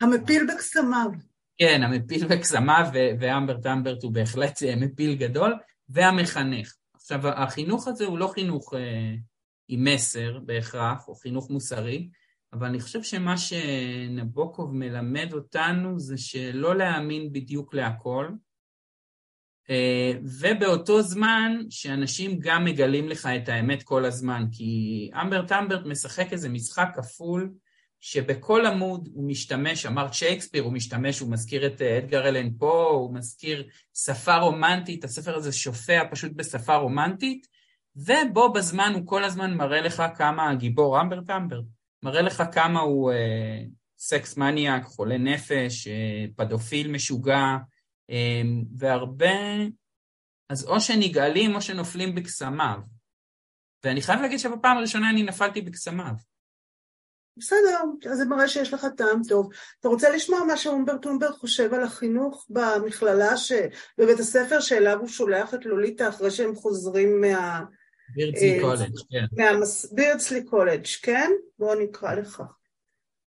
המפיל בקסמיו. כן, המפיל בקסמיו, ואמברט אמברט הוא בהחלט אה, מפיל גדול, והמחנך. עכשיו, החינוך הזה הוא לא חינוך אה, עם מסר בהכרח, או חינוך מוסרי, אבל אני חושב שמה שנבוקוב מלמד אותנו זה שלא להאמין בדיוק להכל, אה, ובאותו זמן שאנשים גם מגלים לך את האמת כל הזמן, כי אמברט אמברט משחק איזה משחק כפול, שבכל עמוד הוא משתמש, אמרת שייקספיר, הוא משתמש, הוא מזכיר את אה, אדגר אלן פה, הוא מזכיר שפה רומנטית, הספר הזה שופע פשוט בשפה רומנטית, ובו בזמן הוא כל הזמן מראה לך כמה הגיבור, אמברט אמברט, מראה לך כמה הוא אה, סקס מניאק, חולה נפש, אה, פדופיל משוגע, אה, והרבה, אז או שנגעלים או שנופלים בקסמיו. ואני חייב להגיד שבפעם הראשונה אני נפלתי בקסמיו. בסדר, אז זה מראה שיש לך טעם טוב. אתה רוצה לשמוע מה שהומברט הומברט חושב על החינוך במכללה, ש... בבית הספר שאליו הוא שולח את לוליטה אחרי שהם חוזרים מה... בירדסלי אה, קולג', כן. בירדסלי קולג', כן? בואו נקרא לך.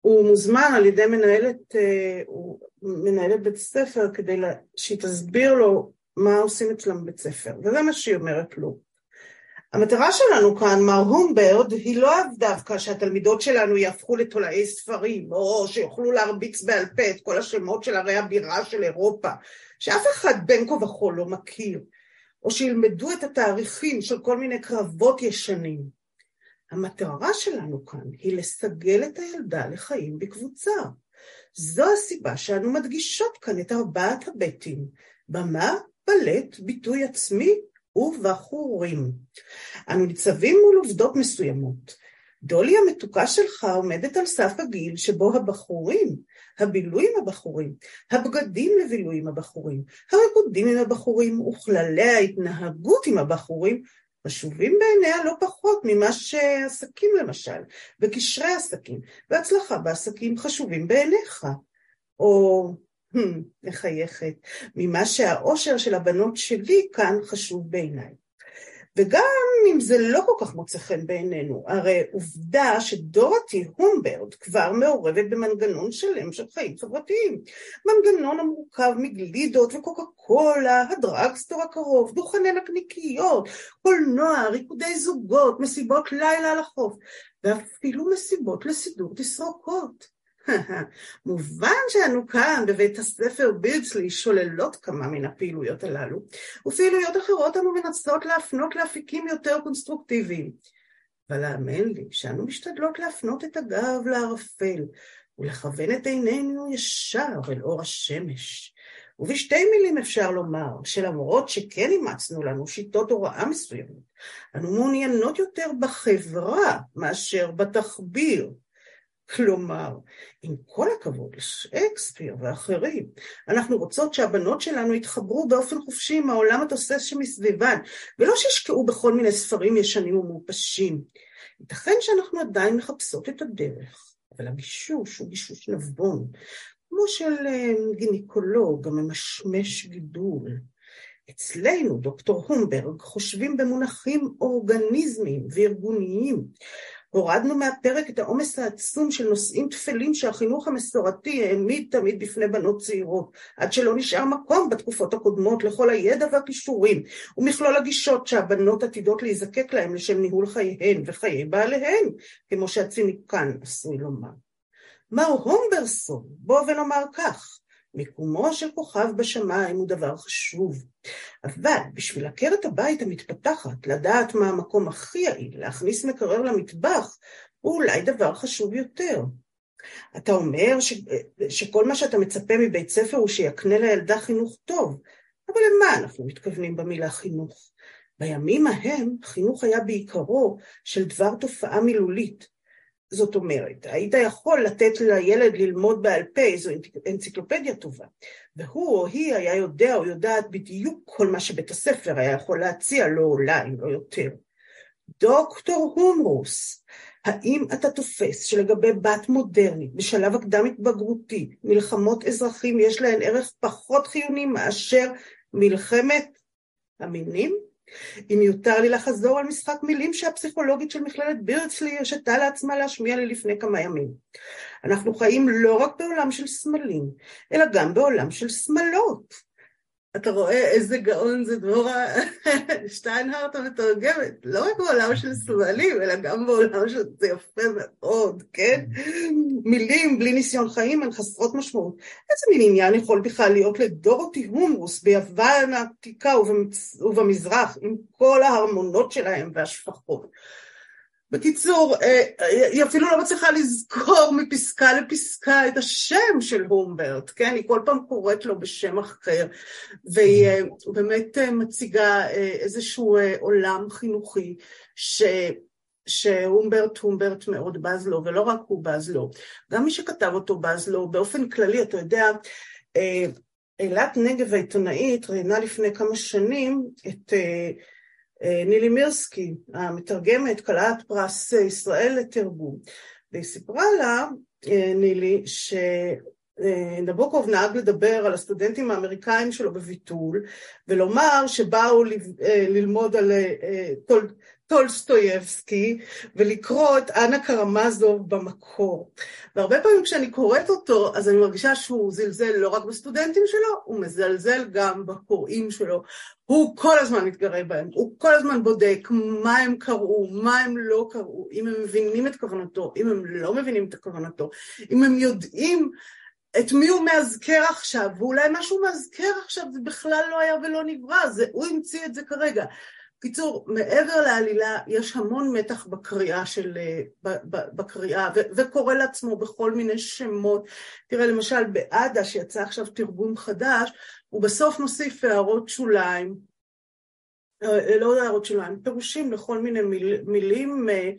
הוא מוזמן על ידי מנהלת, אה, מנהלת בית ספר כדי שהיא תסביר לו מה עושים אצלם בבית ספר, וזה מה שהיא אומרת לו. המטרה שלנו כאן, מר הומברד, היא לא דווקא שהתלמידות שלנו יהפכו לתולעי ספרים, או שיוכלו להרביץ בעל פה את כל השמות של ערי הבירה של אירופה, שאף אחד בין כה וכה לא מכיר, או שילמדו את התאריכים של כל מיני קרבות ישנים. המטרה שלנו כאן היא לסגל את הילדה לחיים בקבוצה. זו הסיבה שאנו מדגישות כאן את ארבעת הבטים, במה, בלט, ביטוי עצמי ובחורים. אנו ניצבים מול עובדות מסוימות. דולי המתוקה שלך עומדת על סף הגיל שבו הבחורים, הבילוי עם הבחורים, הבגדים לבילוי עם הבחורים, הריקודים עם הבחורים וכללי ההתנהגות עם הבחורים חשובים בעיניה לא פחות ממה שעסקים למשל, וקשרי עסקים, והצלחה בעסקים חשובים בעיניך. או מחייכת, ממה שהאושר של הבנות שלי כאן חשוב בעיניי. וגם אם זה לא כל כך מוצא חן בעינינו, הרי עובדה שדורתי הומברד כבר מעורבת במנגנון שלם של חיים חברתיים. מנגנון המורכב מגלידות וקוקה קולה, הדרגסטור הקרוב, דוכני נקניקיות, קולנוע, ריקודי זוגות, מסיבות לילה על החוף, ואפילו מסיבות לסידור תסרוקות. [laughs] מובן שאנו כאן בבית הספר בירצלי שוללות כמה מן הפעילויות הללו, ופעילויות אחרות אנו מנסות להפנות לאפיקים יותר קונסטרוקטיביים. אבל האמן לי שאנו משתדלות להפנות את הגב לערפל, ולכוון את עינינו ישר אל אור השמש. ובשתי מילים אפשר לומר שלמרות שכן אימצנו לנו שיטות הוראה מסוימות, אנו מעוניינות יותר בחברה מאשר בתחביר. כלומר, עם כל הכבוד לשייקספיר ואחרים, אנחנו רוצות שהבנות שלנו יתחברו באופן חופשי עם העולם התוסס שמסביבן, ולא שישקעו בכל מיני ספרים ישנים ומעופשים. ייתכן שאנחנו עדיין מחפשות את הדרך, אבל הגישוש הוא גישוש נבון, כמו של אה, גינקולוג הממשמש גידול. אצלנו, דוקטור הומברג, חושבים במונחים אורגניזמיים וארגוניים, הורדנו מהפרק את העומס העצום של נושאים טפלים שהחינוך המסורתי העמיד תמיד בפני בנות צעירות, עד שלא נשאר מקום בתקופות הקודמות לכל הידע והכישורים ומכלול הגישות שהבנות עתידות להיזקק להם לשם ניהול חייהן וחיי בעליהן, כמו שהציניקן עשוי לומר. מר הומברסון, בוא ונאמר כך, מיקומו של כוכב בשמיים הוא דבר חשוב, אבל בשביל עקרת הבית המתפתחת, לדעת מה המקום הכי יעיל להכניס מקרר למטבח, הוא אולי דבר חשוב יותר. אתה אומר ש... שכל מה שאתה מצפה מבית ספר הוא שיקנה לילדה חינוך טוב, אבל למה אנחנו מתכוונים במילה חינוך? בימים ההם חינוך היה בעיקרו של דבר תופעה מילולית, זאת אומרת, היית יכול לתת לילד ללמוד בעל פה איזו אנציקלופדיה טובה, והוא או היא היה יודע או יודעת בדיוק כל מה שבית הספר היה יכול להציע לו אולי, לא יותר. דוקטור הומרוס, האם אתה תופס שלגבי בת מודרנית בשלב הקדם התבגרותי, מלחמות אזרחים יש להן ערך פחות חיוני מאשר מלחמת המינים? אם יותר לי לחזור על משחק מילים שהפסיכולוגית של מכללת בירצלי הרשתה לעצמה להשמיע לי לפני כמה ימים. אנחנו חיים לא רק בעולם של סמלים, אלא גם בעולם של שמלות. אתה רואה איזה גאון זה דבורה [laughs] שטיינהרט המתרגמת, לא רק בעולם של סמלים, אלא גם בעולם של... זה יפה מאוד, כן? מילים בלי ניסיון חיים הן חסרות משמעות. איזה מין עניין יכול בכלל להיות לדורותי הומרוס ביוון העתיקה ובמזרח, עם כל ההרמונות שלהם והשפחות? בקיצור, אה, היא אפילו לא מצליחה לזכור מפסקה לפסקה את השם של הומברט, כן? היא כל פעם קוראת לו בשם אחר, והיא אה, באמת אה, מציגה איזשהו עולם חינוכי ש... שהומברט הומברט מאוד בז לו, ולא רק הוא בז לו, גם מי שכתב אותו בז לו, באופן כללי, אתה יודע, אילת נגב העיתונאית ראיינה לפני כמה שנים את אה, נילי מירסקי, המתרגמת, כלת פרס ישראל לתרגום, והיא סיפרה לה, אה, נילי, שנבוקוב נהג לדבר על הסטודנטים האמריקאים שלו בביטול, ולומר שבאו אה, ללמוד על טולסטויבסקי ולקרוא את אנה קרמזוב במקור. והרבה פעמים כשאני קוראת אותו, אז אני מרגישה שהוא זלזל לא רק בסטודנטים שלו, הוא מזלזל גם בקוראים שלו. הוא כל הזמן מתגרה בהם, הוא כל הזמן בודק מה הם קראו, מה הם לא קראו, אם הם מבינים את כוונתו, אם הם לא מבינים את כוונתו, אם הם יודעים את מי הוא מאזכר עכשיו, ואולי מה שהוא מאזכר עכשיו זה בכלל לא היה ולא נברא, זה, הוא המציא את זה כרגע. קיצור, מעבר לעלילה, יש המון מתח בקריאה של... בקריאה, ו- וקורא לעצמו בכל מיני שמות. תראה, למשל, בעדה, שיצא עכשיו תרגום חדש, הוא בסוף מוסיף הערות שוליים, אה, לא הערות שוליים, פירושים לכל מיני מיל, מילים אה,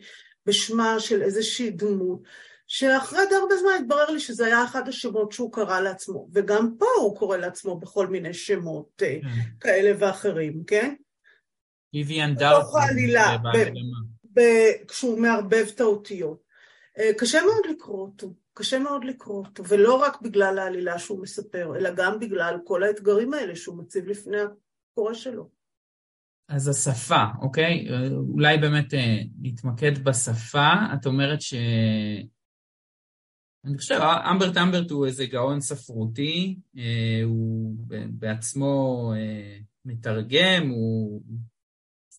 בשמה של איזושהי דמות, שאחרי די הרבה זמן התברר לי שזה היה אחד השמות שהוא קרא לעצמו, וגם פה הוא קורא לעצמו בכל מיני שמות אה, כן. כאלה ואחרים, כן? ויvian דארק. בתוך העלילה, כשהוא מערבב את האותיות. אה, קשה מאוד לקרוא אותו, קשה מאוד לקרוא אותו, ולא רק בגלל העלילה שהוא מספר, אלא גם בגלל כל האתגרים האלה שהוא מציב לפני הקורא שלו. אז השפה, אוקיי? אולי באמת אה, נתמקד בשפה. את אומרת ש... אני חושב, אמברט אמברט הוא איזה גאון ספרותי, אה, הוא בעצמו מתרגם, הוא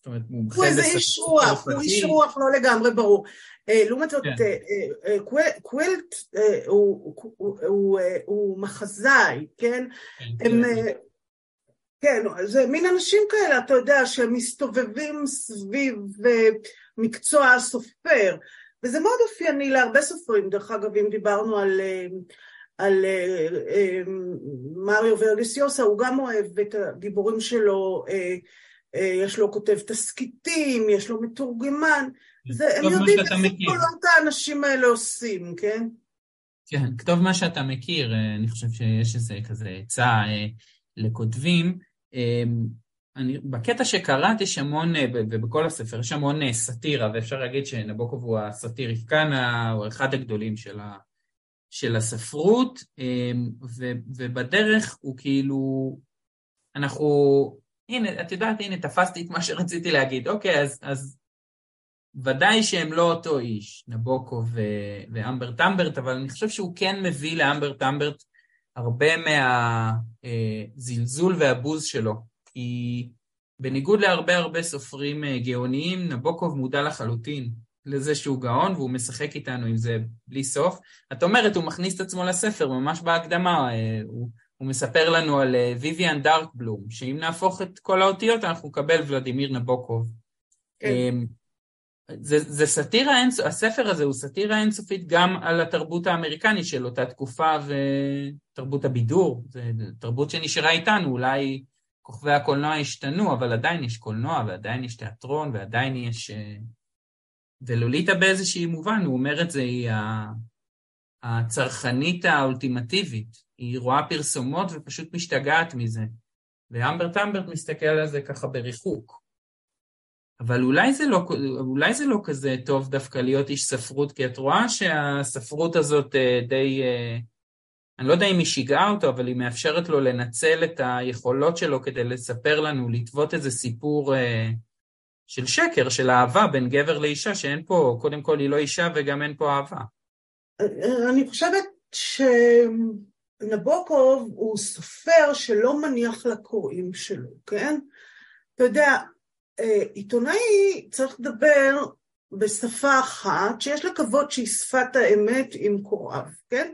זאת אומרת, מומחה בשפה הוא איזה איש רוח, הוא איש רוח לא לגמרי ברור. אה, לעומת זאת, כן. אה, אה, קווילט הוא מחזאי, כן? כן. כן. כן, זה מין אנשים כאלה, אתה יודע, שמסתובבים סביב מקצוע הסופר, וזה מאוד אופייני להרבה סופרים, דרך אגב, אם דיברנו על, על מריו ורגסיוסה, הוא גם אוהב את הגיבורים שלו יש לו כותב תסכיתים, יש לו מתורגמן, זה, הם יודעים איך קולות האנשים האלה עושים, כן? כן, כתוב מה שאתה מכיר, אה, אני חושב שיש איזה כזה עצה אה, לכותבים. אני, בקטע שקראת יש המון, ובכל הספר יש המון סאטירה, ואפשר להגיד שנבוקוב הוא הסאטיריקן, הוא אחד הגדולים של, ה, של הספרות, ו, ובדרך הוא כאילו, אנחנו הנה, את יודעת, הנה, תפסתי את מה שרציתי להגיד. אוקיי, אז, אז ודאי שהם לא אותו איש, נבוקו ו... ואמבר טמברט, אבל אני חושב שהוא כן מביא לאמבר טמברט הרבה מהזלזול אה, והבוז שלו. כי בניגוד להרבה הרבה סופרים אה, גאוניים, נבוקוב מודע לחלוטין לזה שהוא גאון, והוא משחק איתנו עם זה בלי סוף. את אומרת, הוא מכניס את עצמו לספר, ממש בהקדמה, אה, הוא... הוא מספר לנו על ויvian דארקבלום, שאם נהפוך את כל האותיות אנחנו נקבל ולדימיר נבוקוב. כן. אמ, זה, זה סאטירה אינסופית, הספר הזה הוא סאטירה אינסופית גם על התרבות האמריקנית של אותה תקופה ותרבות הבידור, זו תרבות שנשארה איתנו, אולי כוכבי הקולנוע השתנו, אבל עדיין יש קולנוע ועדיין יש תיאטרון ועדיין יש, אה, ולוליטה באיזשהי מובן, הוא אומר את זה, היא הצרכנית האולטימטיבית. היא רואה פרסומות ופשוט משתגעת מזה. ואמבר טמברט מסתכל על זה ככה בריחוק. אבל אולי זה, לא, אולי זה לא כזה טוב דווקא להיות איש ספרות, כי את רואה שהספרות הזאת אה, די... אה, אני לא יודע אם היא שיגעה אותו, אבל היא מאפשרת לו לנצל את היכולות שלו כדי לספר לנו, לטוות איזה סיפור אה, של שקר, של אהבה בין גבר לאישה, שאין פה, קודם כל היא לא אישה וגם אין פה אהבה. אני חושבת שנבוקוב הוא סופר שלא מניח לקוראים שלו, כן? אתה יודע, אה, עיתונאי צריך לדבר בשפה אחת, שיש לקוות שהיא שפת האמת עם קוראיו, כן?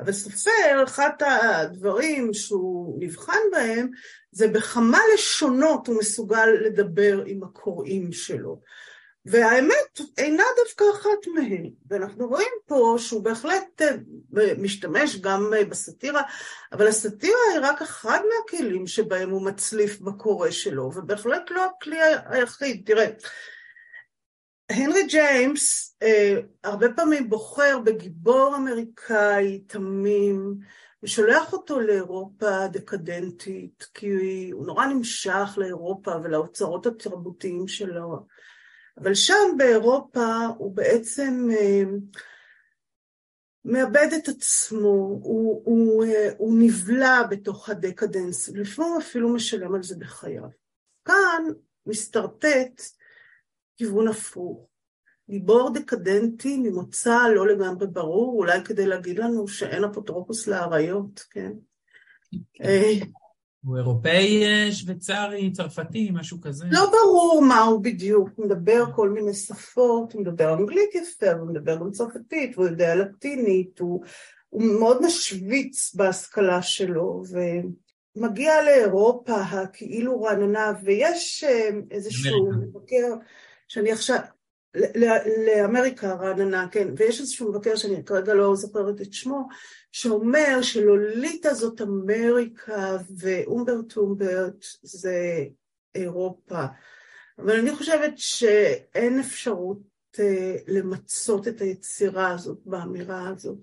אבל סופר, אחד הדברים שהוא נבחן בהם, זה בכמה לשונות הוא מסוגל לדבר עם הקוראים שלו. והאמת אינה דווקא אחת מהן, ואנחנו רואים פה שהוא בהחלט אה, משתמש גם אה, בסאטירה, אבל הסאטירה היא רק אחד מהכלים שבהם הוא מצליף בקורא שלו, ובהחלט לא הכלי היחיד. תראה, הנרי ג'יימס אה, הרבה פעמים בוחר בגיבור אמריקאי תמים, ושולח אותו לאירופה דקדנטית, כי הוא נורא נמשך לאירופה ולאוצרות התרבותיים שלו. אבל שם באירופה הוא בעצם אה, מאבד את עצמו, הוא, הוא, אה, הוא נבלע בתוך הדקדנס, לפעמים אפילו משלם על זה בחייו. כאן מסתרטט כיוון הפוך. גיבור דקדנטי ממוצא לא לגמרי ברור, אולי כדי להגיד לנו שאין אפוטרופוס לאריות, כן? הוא אירופאי, אה, שוויצרי, צרפתי, משהו כזה. לא ברור מה הוא בדיוק, הוא מדבר כל מיני שפות, הוא מדבר אנגלית יפה, הוא מדבר גם צרפתית, הוא יודע לטינית, הוא, הוא מאוד משוויץ בהשכלה שלו, ומגיע לאירופה הכאילו רעננה, ויש אה, איזשהו מבקר שאני עכשיו, לאמריקה רעננה, כן, ויש איזשהו מבקר שאני כרגע לא זוכרת את שמו, שאומר שלוליטה זאת אמריקה ואומברט אומברט זה אירופה. אבל אני חושבת שאין אפשרות uh, למצות את היצירה הזאת באמירה הזאת.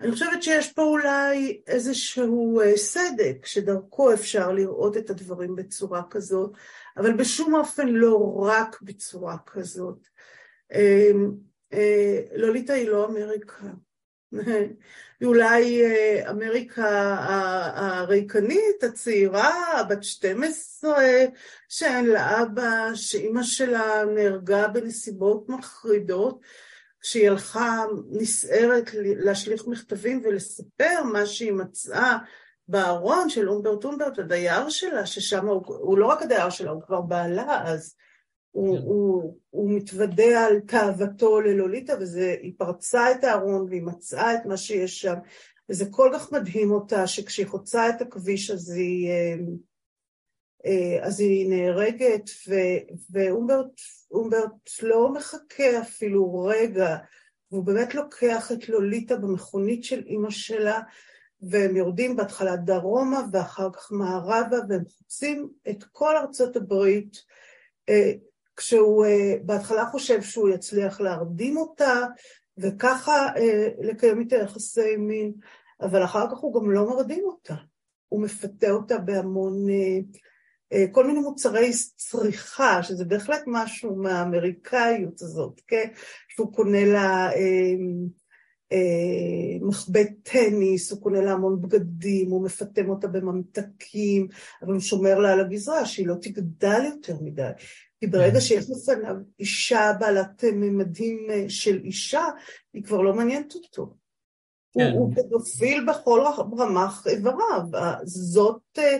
אני חושבת שיש פה אולי איזשהו uh, סדק שדרכו אפשר לראות את הדברים בצורה כזאת, אבל בשום אופן לא רק בצורה כזאת. אמ, אה, לוליטה היא לא אמריקה. היא [laughs] אולי אה, אמריקה הריקנית, הצעירה, בת 12, שאין לה אבא, שאימא שלה נהרגה בנסיבות מחרידות, כשהיא הלכה נסערת להשליך מכתבים ולספר מה שהיא מצאה בארון של אומברט אומברט, הדייר שלה, ששם הוא, הוא לא רק הדייר שלה, הוא כבר בעלה אז. הוא, כן. הוא, הוא מתוודה על תאוותו ללוליטה, והיא פרצה את הארון והיא מצאה את מה שיש שם, וזה כל כך מדהים אותה, שכשהיא חוצה את הכביש אז היא, אה, אה, אז היא נהרגת, ואומברט לא מחכה אפילו רגע, והוא באמת לוקח את לוליטה במכונית של אימא שלה, והם יורדים בהתחלה דרומה ואחר כך מערבה, והם חוצים את כל ארצות הברית, אה, כשהוא uh, בהתחלה חושב שהוא יצליח להרדים אותה, וככה uh, לקיים איתה יחסי מין, אבל אחר כך הוא גם לא מרדים אותה. הוא מפתה אותה בהמון, uh, כל מיני מוצרי צריכה, שזה בהחלט משהו מהאמריקאיות הזאת, כן? שהוא קונה לה... מחבט טניס, הוא קונה לה המון בגדים, הוא מפטם אותה בממתקים, אבל הוא שומר לה על הגזרה, שהיא לא תגדל יותר מדי. כי ברגע כן. שיש לפניו אישה בעלת ממדים אה, של אישה, היא כבר לא מעניינת אותו. כן. הוא, הוא פדופיל בכל רמ"ח איבריו, זאת, אה,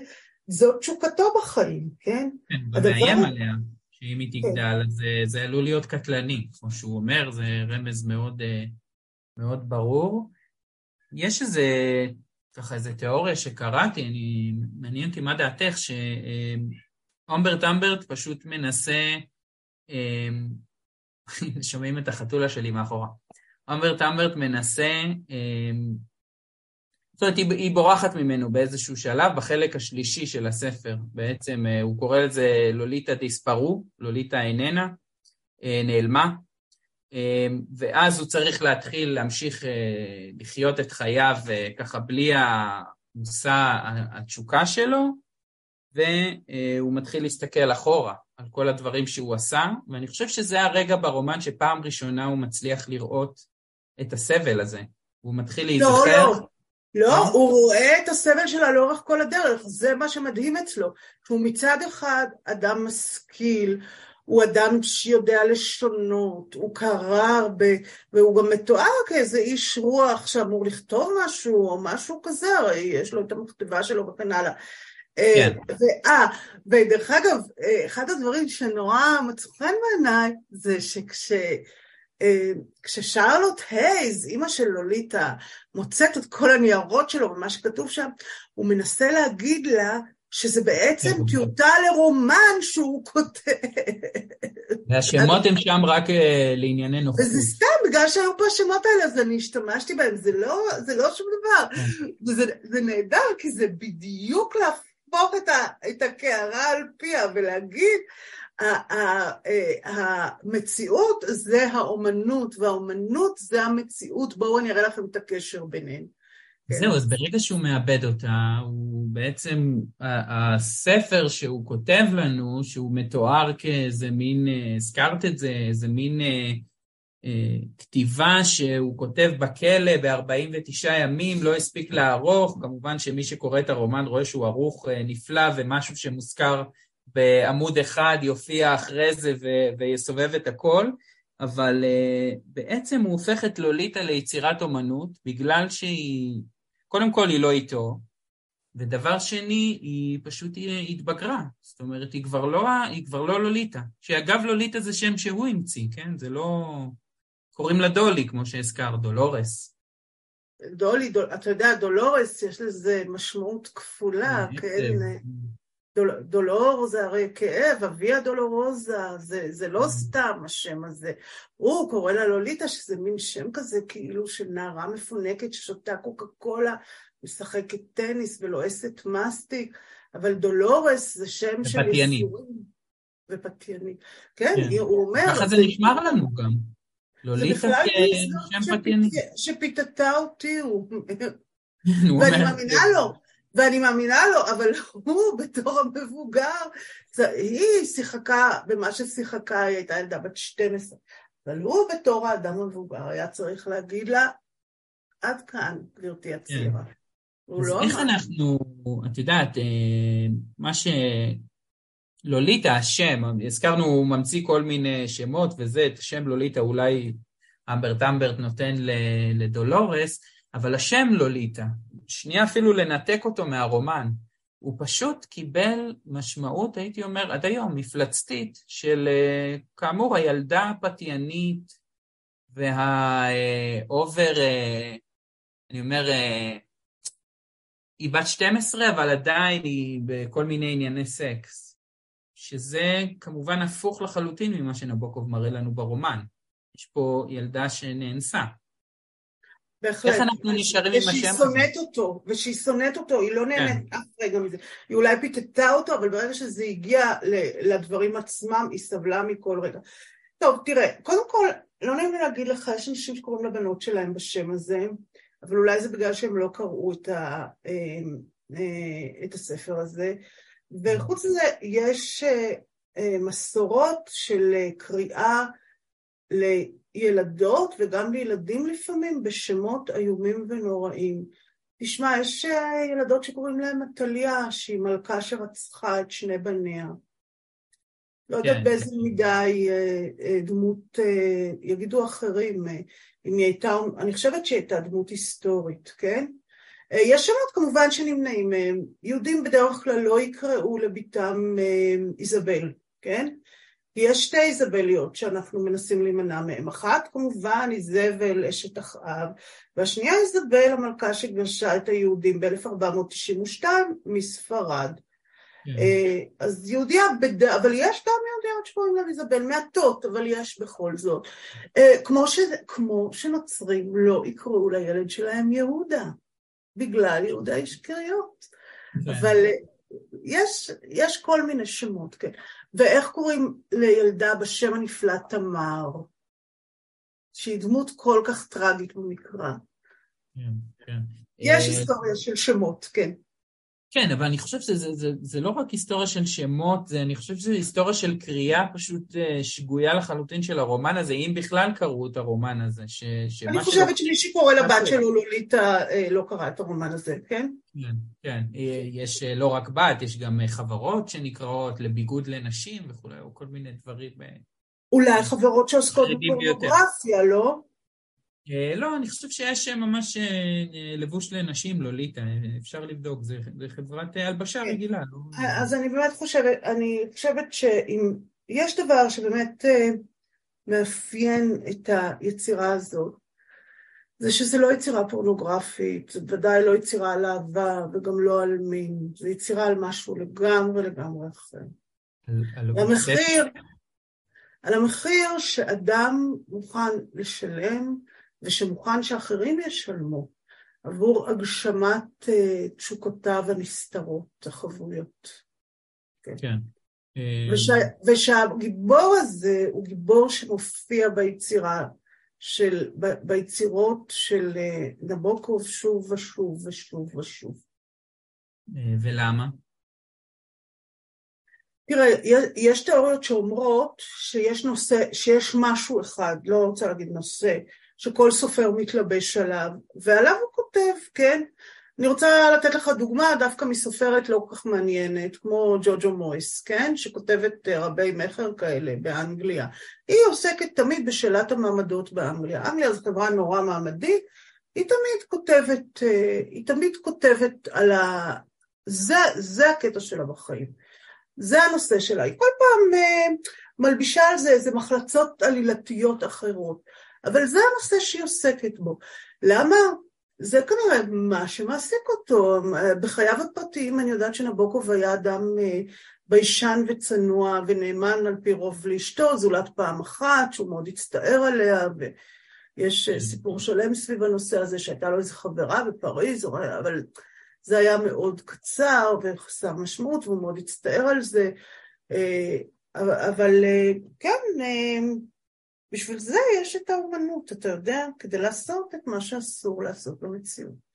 זאת תשוקתו בחיים, כן? כן, ומאיים הדבר... עליה, שאם היא כן. תגדל, כן. זה, זה עלול להיות קטלני, כמו שהוא אומר, זה רמז מאוד, אה, מאוד ברור. יש איזה, ככה איזה תיאוריה שקראתי, אני, מעניין אותי מה דעתך, ש... אומברט אמברט פשוט מנסה, אמ, [laughs] שומעים את החתולה שלי מאחורה. אומברט אמברט מנסה, אמ, זאת אומרת, היא, היא בורחת ממנו באיזשהו שלב, בחלק השלישי של הספר. בעצם אה, הוא קורא לזה לוליטה דיספרו, לוליטה איננה, אה, נעלמה, ואז הוא צריך להתחיל להמשיך לחיות את חייו ככה בלי המושא התשוקה שלו, והוא מתחיל להסתכל אחורה על כל הדברים שהוא עשה, ואני חושב שזה הרגע ברומן שפעם ראשונה הוא מצליח לראות את הסבל הזה. הוא מתחיל לא, להיזכר... לא, לא, לא, הוא רואה את הסבל שלה לאורך כל הדרך, זה מה שמדהים אצלו. שהוא מצד אחד אדם משכיל, הוא אדם שיודע לשונות, הוא קרא הרבה, והוא גם מתואר כאיזה איש רוח שאמור לכתוב משהו, או משהו כזה, הרי יש לו את המכתבה שלו וכן הלאה. כן. ואה, ודרך אגב, אחד הדברים שנורא מצא חן בעיניי, זה שכש... כששרלוט הייז, אימא של לוליטה, מוצאת את כל הניירות שלו ומה שכתוב שם, הוא מנסה להגיד לה שזה בעצם כן. טיוטה לרומן שהוא כותב. והשמות הם שם רק לענייני נוחות. וזה סתם, בגלל שהיו פה השמות האלה, אז אני השתמשתי בהם, זה לא, זה לא שום דבר. כן. וזה, זה נהדר, כי זה בדיוק להפוך את, ה, את הקערה על פיה ולהגיד, המציאות זה האומנות, והאומנות זה המציאות, בואו אני אראה לכם את הקשר ביניהם. זהו, אז ברגע שהוא מאבד אותה, הוא בעצם, הספר שהוא כותב לנו, שהוא מתואר כאיזה מין, הזכרת את זה, איזה מין כתיבה שהוא כותב בכלא ב-49 ימים, לא הספיק לערוך, כמובן שמי שקורא את הרומן רואה שהוא ערוך נפלא ומשהו שמוזכר בעמוד אחד יופיע אחרי זה ו- ויסובב את הכל, אבל uh, בעצם הוא הופך את לוליטה ליצירת אומנות, בגלל שהיא, קודם כל היא לא איתו, ודבר שני, היא פשוט התבגרה, זאת אומרת, היא כבר לא, היא כבר לא לוליטה, שאגב לוליטה זה שם שהוא המציא, כן? זה לא... קוראים לה דולי, כמו שהזכר, דולורס. דולי, דול, אתה יודע, דולורס, יש לזה משמעות כפולה, כן? דול, דולור זה הרי כאב, אביה דולורוזה, זה, זה לא mm. סתם השם הזה. הוא קורא לה לוליטה, שזה מין שם כזה כאילו של נערה מפונקת ששותה קוקה קולה, משחקת טניס ולועסת מסטיק, אבל דולורס זה שם של ייסורים. ופתייני. כן, כן, הוא אומר... ככה זה נשמר לנו גם. לוליטה כשם פתייני. שפיתתה אותי, הוא... ואני מאמינה לו. ואני מאמינה לו, אבל [laughs] הוא בתור המבוגר, היא שיחקה במה ששיחקה, היא הייתה ילדה בת 12, אבל הוא בתור האדם המבוגר היה צריך להגיד לה, עד כאן, גברתי הצעירה. כן. אז לא איך. אנחנו, את יודעת, אה, מה שלוליטה, השם, הזכרנו, הוא ממציא כל מיני שמות וזה, את השם לוליטה אולי אמברט אמברט נותן לדולורס, אבל השם לוליטה, שנייה אפילו לנתק אותו מהרומן, הוא פשוט קיבל משמעות, הייתי אומר, עד היום, מפלצתית, של אה, כאמור הילדה הפתיינית והאובר, אה, אני אומר, אה, היא בת 12, אבל עדיין היא בכל מיני ענייני סקס, שזה כמובן הפוך לחלוטין ממה שנבוקוב מראה לנו ברומן. יש פה ילדה שנאנסה. בהחלט. איך אנחנו נשארים עם השם הזה? ושהיא שונאת אותו, ושהיא שונאת אותו, היא לא נהנית כן. אף רגע מזה. היא אולי פיתתה אותו, אבל ברגע שזה הגיע לדברים עצמם, היא סבלה מכל רגע. טוב, תראה, קודם כל, לא נעים לי להגיד לך, יש אנשים שקוראים לבנות שלהם בשם הזה, אבל אולי זה בגלל שהם לא קראו את, ה, אמ, אה, את הספר הזה. וחוץ מזה, יש אה, מסורות של קריאה ילדות וגם לילדים לפעמים בשמות איומים ונוראים. תשמע, יש אה, ילדות שקוראים להן עתליה, שהיא מלכה שרצחה את שני בניה. לא יודעת כן. באיזה מידה היא אה, אה, דמות, יגידו אחרים, אם היא הייתה, אני חושבת שהיא הייתה דמות היסטורית, כן? יש שמות כמובן שנמנעים מהם. יהודים בדרך כלל לא יקראו לביתם איזבל, כן? יש שתי איזבליות שאנחנו מנסים להימנע מהן. אחת כמובן איזבל אשת אחאב, והשנייה איזבל המלכה שגרשה את היהודים ב-1492 מספרד. Yeah. כן. אה, אז יהודיה, בד... אבל יש גם יהודיות שקוראים להם איזבל, מעטות, אבל יש בכל זאת. אה, כמו, ש... כמו שנוצרים לא יקראו לילד שלהם יהודה, בגלל יהודה איש קריות. Okay. כן. אבל אה, יש, יש כל מיני שמות, כן. ואיך קוראים לילדה בשם הנפלא תמר? שהיא דמות כל כך טרגית במקרא. כן, כן. יש היסטוריה של שמות, כן. כן, אבל אני חושב שזה זה, זה לא רק היסטוריה של שמות, זה, אני חושב שזו היסטוריה של קריאה פשוט אה, שגויה לחלוטין של הרומן הזה, אם בכלל קראו את הרומן הזה. ש, אני חושבת. שמי שקורא לבת שלו לוליטה אה, לא קרא את הרומן הזה, כן? כן, כן. אה, יש לא רק בת, יש גם חברות שנקראות לביגוד לנשים וכולי, או כל מיני דברים. אולי חברות שעוסקות בפורנוגרפיה, לא? אה, לא, אני חושב שיש ממש אה, אה, לבוש לנשים, לוליטה, אפשר לבדוק, זה, חברת הלבשה כן. רגילה. לא... אז אני באמת חושבת, אני חושבת שאם יש דבר שבאמת מאפיין את היצירה הזאת, זה שזה לא יצירה פורנוגרפית, זה ודאי לא יצירה על אהבה וגם לא על מין, זה יצירה על משהו לגמרי לגמרי אחר. על המחיר שאדם מוכן לשלם ושמוכן שאחרים ישלמו עבור הגשמת uh, תשוקותיו הנסתרות, החבויות. כן. כן. וש, ושהגיבור הזה הוא גיבור שמופיע ביצירה, של, ב, ביצירות של uh, נבוקוב שוב ושוב ושוב ושוב. אה, ולמה? תראה, יש תיאוריות שאומרות שיש נושא, שיש משהו אחד, לא רוצה להגיד נושא, שכל סופר מתלבש עליו, ועליו הוא כותב, כן? אני רוצה לתת לך דוגמה דווקא מסופרת לא כל כך מעניינת, כמו ג'וג'ו מויס, כן? שכותבת אה, רבי מכר כאלה באנגליה. היא עוסקת תמיד בשאלת המעמדות באנגליה. אנגליה זו חברה נורא מעמדית, היא תמיד כותבת, אה, היא תמיד כותבת על ה... זה, זה הקטע שלה בחיים. זה הנושא שלה. היא כל פעם אה, מלבישה על זה איזה מחלצות עלילתיות אחרות. אבל זה הנושא שהיא עוסקת בו. למה? זה כנראה מה שמעסיק אותו. בחייו הפרטיים אני יודעת שנבוקוב היה אדם אה, ביישן וצנוע ונאמן על פי רוב לאשתו, זולת פעם אחת, שהוא מאוד הצטער עליה, ויש אה, סיפור שלם סביב הנושא הזה, שהייתה לו איזו חברה בפריז, אבל זה היה מאוד קצר וחסר משמעות, והוא מאוד הצטער על זה. אה, אבל כן, בשביל זה יש את האומנות, אתה יודע, כדי לעשות את מה שאסור לעשות במציאות.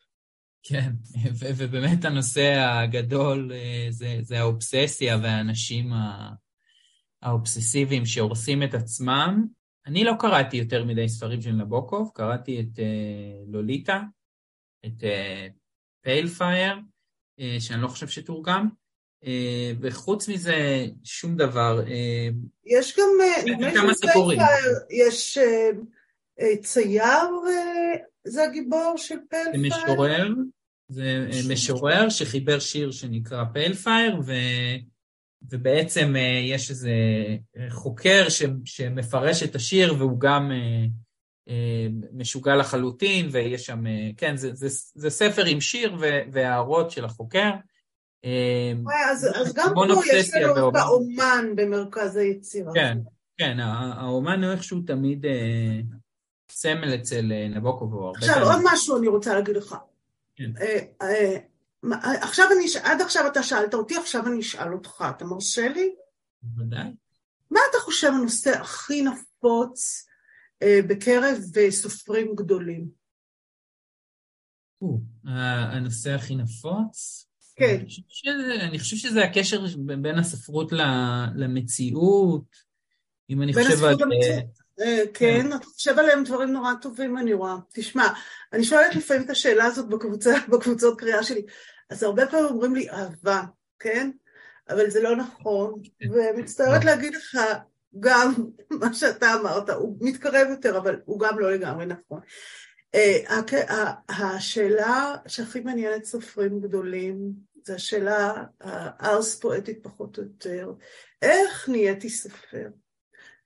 כן, ו- ובאמת הנושא הגדול אה, זה, זה האובססיה והאנשים האובססיביים שהורסים את עצמם. אני לא קראתי יותר מדי ספרים של נבוקוב, קראתי את uh, לוליטה, את Pale אה, Fire, אה, שאני לא חושב שתורגם, אה, וחוץ מזה, שום דבר. אה, יש גם, אה, נדמה לי יש צייר, זה הגיבור של Pale Fire? משורר, זה משורר שחיבר שיר שנקרא Pale Fire, ו... ובעצם יש איזה חוקר ש... שמפרש את השיר והוא גם משוגע לחלוטין, ויש שם, כן, זה, זה, זה ספר עם שיר והערות של החוקר. אמ, אז גם פה יש לנו את האומן במרכז היצירה. כן, כן, האומן הוא איכשהו תמיד אה, סמל אצל אה, נבוקוב. עכשיו, עוד משהו אני רוצה להגיד לך. כן. אה, עכשיו אני, עד עכשיו אתה שאלת אותי, עכשיו אני אשאל אותך, אתה מרשה לי? בוודאי. מה אתה חושב הנושא הכי נפוץ בקרב סופרים גדולים? הנושא הכי נפוץ? כן. אני חושב שזה הקשר בין הספרות למציאות, אם אני חושב על... אה, אה, כן, אתה חושב עליהם דברים נורא טובים, אני רואה. תשמע, אני שואלת לפעמים את השאלה הזאת [laughs] בקבוצות קריאה שלי, אז הרבה פעמים אומרים לי אהבה, כן? אבל זה לא נכון, כן. ומצטערת. להגיד לך גם [laughs] מה שאתה אמרת, הוא מתקרב יותר, אבל הוא גם לא לגמרי נכון. אה, השאלה שהכי מעניינת סופרים גדולים, זו השאלה הארס פואטית פחות או יותר, איך נהייתי סופר?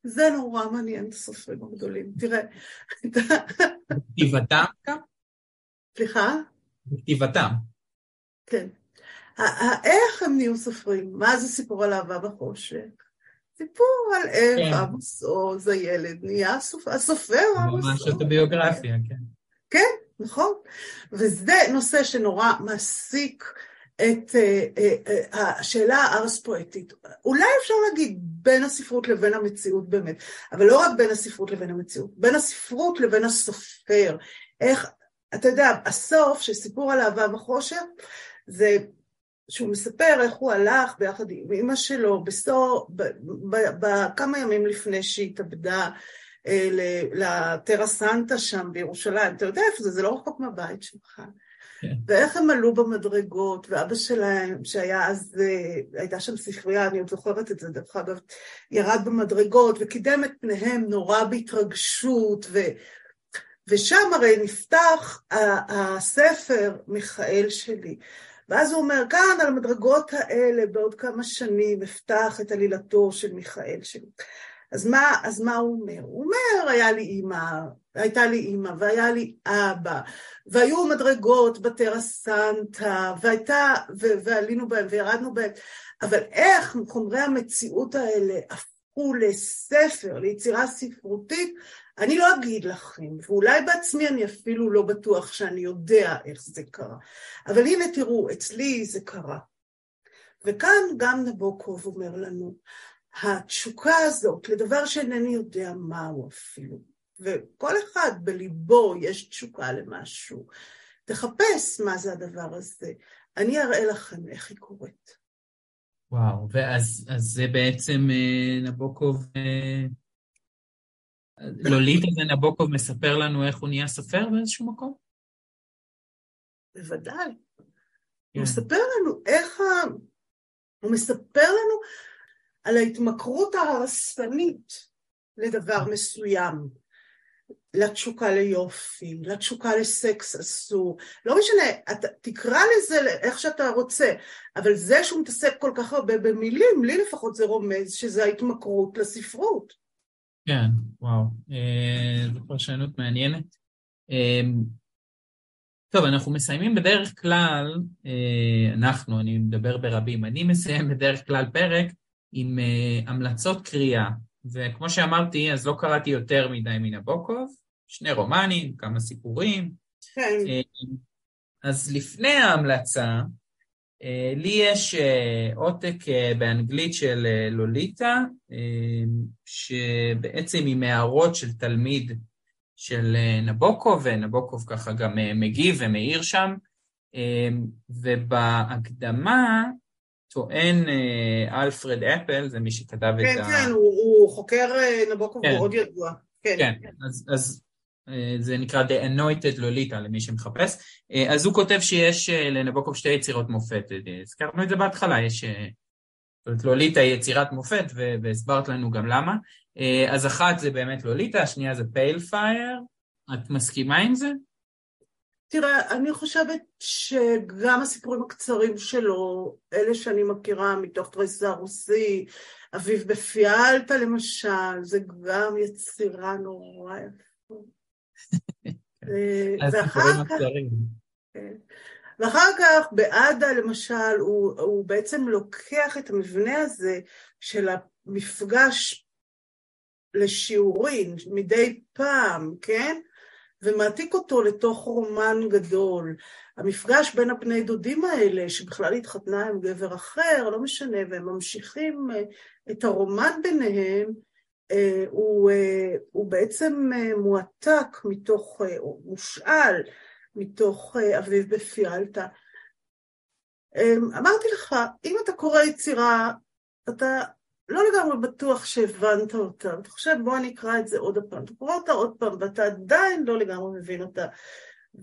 זה נורא מעניין את הסופרים הגדולים. תראה, בכתיבתם גם? סליחה? בכתיבתם. כן. איך הם נהיו סופרים? מה זה סיפור על אהבה בחושך? סיפור על איך כן. עמוס עוז הילד נהיה הסופר עמוס עוז. ממש אוטוביוגרפיה, כן. כן, נכון. וזה נושא שנורא מעסיק את השאלה הארס פואטית. אולי אפשר להגיד בין הספרות לבין המציאות באמת, אבל לא רק בין הספרות לבין המציאות, בין הספרות לבין הסופר. איך, אתה יודע, הסוף של סיפור על אהבה וחושך, זה שהוא מספר איך הוא הלך ביחד עם אמא שלו בסוף, בכמה ימים לפני שהיא התאבדה אה, לטרה סנטה שם בירושלים, אתה יודע איפה זה, זה לא רחוק מהבית שלך. כן. ואיך הם עלו במדרגות, ואבא שלהם, שהיה אז, אה, הייתה שם ספרייה, אני עוד זוכרת את זה, דרך אגב, ירד במדרגות וקידם את פניהם נורא בהתרגשות, ו, ושם הרי נפתח הספר מיכאל שלי. ואז הוא אומר, כאן על המדרגות האלה בעוד כמה שנים אפתח את עלילתו של מיכאל שלי. אז מה, אז מה הוא אומר? הוא אומר, היה לי אימא, הייתה לי אימא, והיה לי אבא, והיו מדרגות בטרה סנטה, והייתה, ו- ועלינו בהם וירדנו בהם, אבל איך חומרי המציאות האלה הפכו לספר, ליצירה ספרותית, אני לא אגיד לכם, ואולי בעצמי אני אפילו לא בטוח שאני יודע איך זה קרה. אבל הנה תראו, אצלי זה קרה. וכאן גם נבוקוב אומר לנו, התשוקה הזאת לדבר שאינני יודע מהו אפילו, וכל אחד בליבו יש תשוקה למשהו, תחפש מה זה הדבר הזה, אני אראה לכם איך היא קורית. וואו, ואז זה בעצם אה, נבוקוב אה, לוליטה ונבוקוב מספר לנו איך הוא נהיה סופר באיזשהו מקום? בוודאי. הוא כן. מספר לנו איך ה... הוא מספר לנו על ההתמכרות ההרסנית לדבר מסוים, לתשוקה ליופי, לתשוקה לסקס אסור, לא משנה, אתה, תקרא לזה איך שאתה רוצה, אבל זה שהוא מתעסק כל כך הרבה במילים, לי לפחות זה רומז שזה ההתמכרות לספרות. כן, וואו, אה, זו פרשנות מעניינת. אה, טוב, אנחנו מסיימים בדרך כלל, אה, אנחנו, אני מדבר ברבים, אני מסיים בדרך כלל פרק עם המלצות קריאה, וכמו שאמרתי, אז לא קראתי יותר מדי מן הבוקוב, שני רומנים, כמה סיפורים. כן. אז לפני ההמלצה, אה, לי יש אה, עותק אה, באנגלית של לוליטה, שבעצם היא מהערות של תלמיד של נבוקוב, ונבוקוב ככה גם מגיב ומאיר שם, ובהקדמה טוען אלפרד אפל, זה מי שכתב כן, את כן, ה... כן, כן, הוא, הוא חוקר נבוקוב כן. מאוד ידוע. כן, כן. אז, אה, זה נקרא The Anointed Lolita למי שמחפש, אה, אז הוא כותב שיש אה, לנבוקוב שתי יצירות מופת, הזכרנו את זה בהתחלה, יש, זאת אומרת לוליטה היא יצירת מופת והסברת לנו גם למה, אז אחת זה באמת לוליטה, השנייה זה פייל פייר, את מסכימה עם זה? תראה, אני חושבת שגם הסיפורים הקצרים שלו, אלה שאני מכירה מתוך תריסה רוסי, אביב בפיאלטה למשל, זה גם יצירה נורא יפה. [laughs] אה, ואחר כך, כן. ואחר כך בעדה למשל, הוא, הוא בעצם לוקח את המבנה הזה של המפגש לשיעורים מדי פעם, כן? ומעתיק אותו לתוך רומן גדול. המפגש בין הבני דודים האלה, שבכלל התחתנה עם גבר אחר, לא משנה, והם ממשיכים אה, את הרומן ביניהם, אה, הוא, אה, הוא בעצם מועתק מתוך, או מושאל מתוך אביב בפיאלטה. אמרתי לך, אם אתה קורא יצירה, אתה לא לגמרי בטוח שהבנת אותה, אתה חושב בוא אני אקרא את זה עוד פעם, אתה קורא אותה עוד פעם ואתה עדיין לא לגמרי מבין אותה,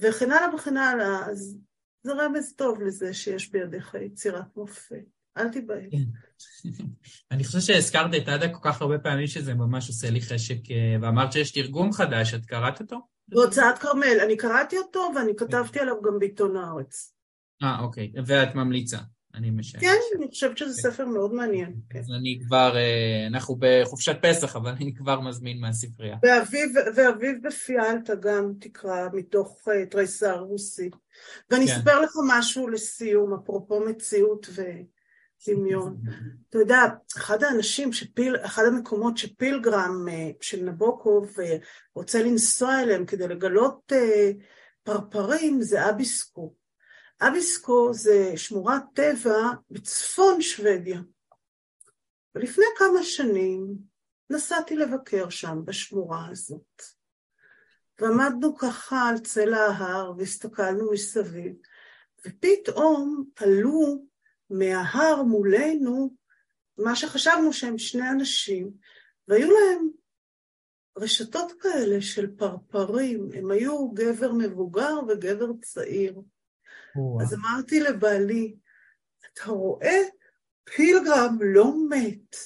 וכן הלאה וכן הלאה, אז זה רמז טוב לזה שיש בידיך יצירת מופת. אל תיבהל. כן. [laughs] אני חושב שהזכרת את עדה כל כך הרבה פעמים שזה ממש עושה לי חשק, אה, ואמרת שיש תרגום חדש, את קראת אותו? בהוצאת כרמל, אני קראתי אותו ואני כתבתי עליו גם בעיתון הארץ. אה, אוקיי, ואת ממליצה, אני משער. כן, אני חושבת שזה כן. ספר מאוד מעניין. כן. אז אני כבר, אה, אנחנו בחופשת פסח, אבל אני כבר מזמין מהספרייה. ואביב בפיאלטה גם תקרא מתוך אה, תריסר רוסי. ואני כן. אספר לך משהו לסיום, אפרופו מציאות ו... דמיון. אתה יודע, אחד האנשים אחד המקומות שפילגרם אה, של נבוקוב רוצה לנסוע אליהם כדי לגלות פרפרים זה אביסקו. אביסקו זה שמורת טבע בצפון שוודיה. ולפני כמה שנים נסעתי לבקר שם, בשמורה הזאת. ועמדנו ככה על צלע ההר והסתכלנו מסביב, ופתאום עלו מההר מולנו מה שחשבנו שהם שני אנשים, והיו להם רשתות כאלה של פרפרים, הם היו גבר מבוגר וגבר צעיר. אז אמרתי לבעלי, אתה רואה, פילגרם לא מת,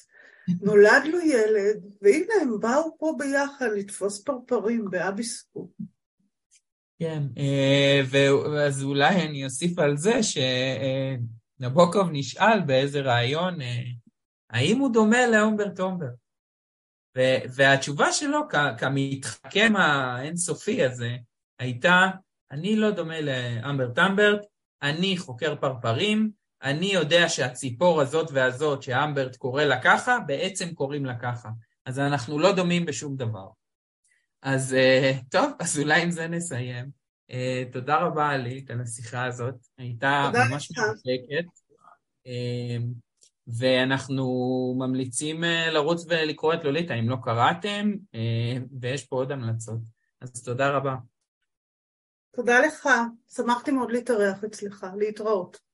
נולד לו ילד, והנה הם באו פה ביחד לתפוס פרפרים באביסקו. כן, אה, ואז אולי אני אוסיף על זה שנבוקוב נשאל באיזה ראיון, אה, האם הוא דומה לאומברט אומברט? והתשובה שלו, כמתחכם האינסופי הזה, הייתה, אני לא דומה לאמברט אמברט, אני חוקר פרפרים, אני יודע שהציפור הזאת והזאת שאמברט קורא לה ככה, בעצם קוראים לה ככה. אז אנחנו לא דומים בשום דבר. אז uh, טוב, אז אולי עם זה נסיים. Uh, תודה רבה, עלית, על השיחה הזאת. הייתה ממש מרחקת. Uh, ואנחנו ממליצים לרוץ ולקרוא את לוליטה, אם לא קראתם, ויש פה עוד המלצות. אז תודה רבה. תודה לך, שמחתי מאוד להתארח אצלך, להתראות.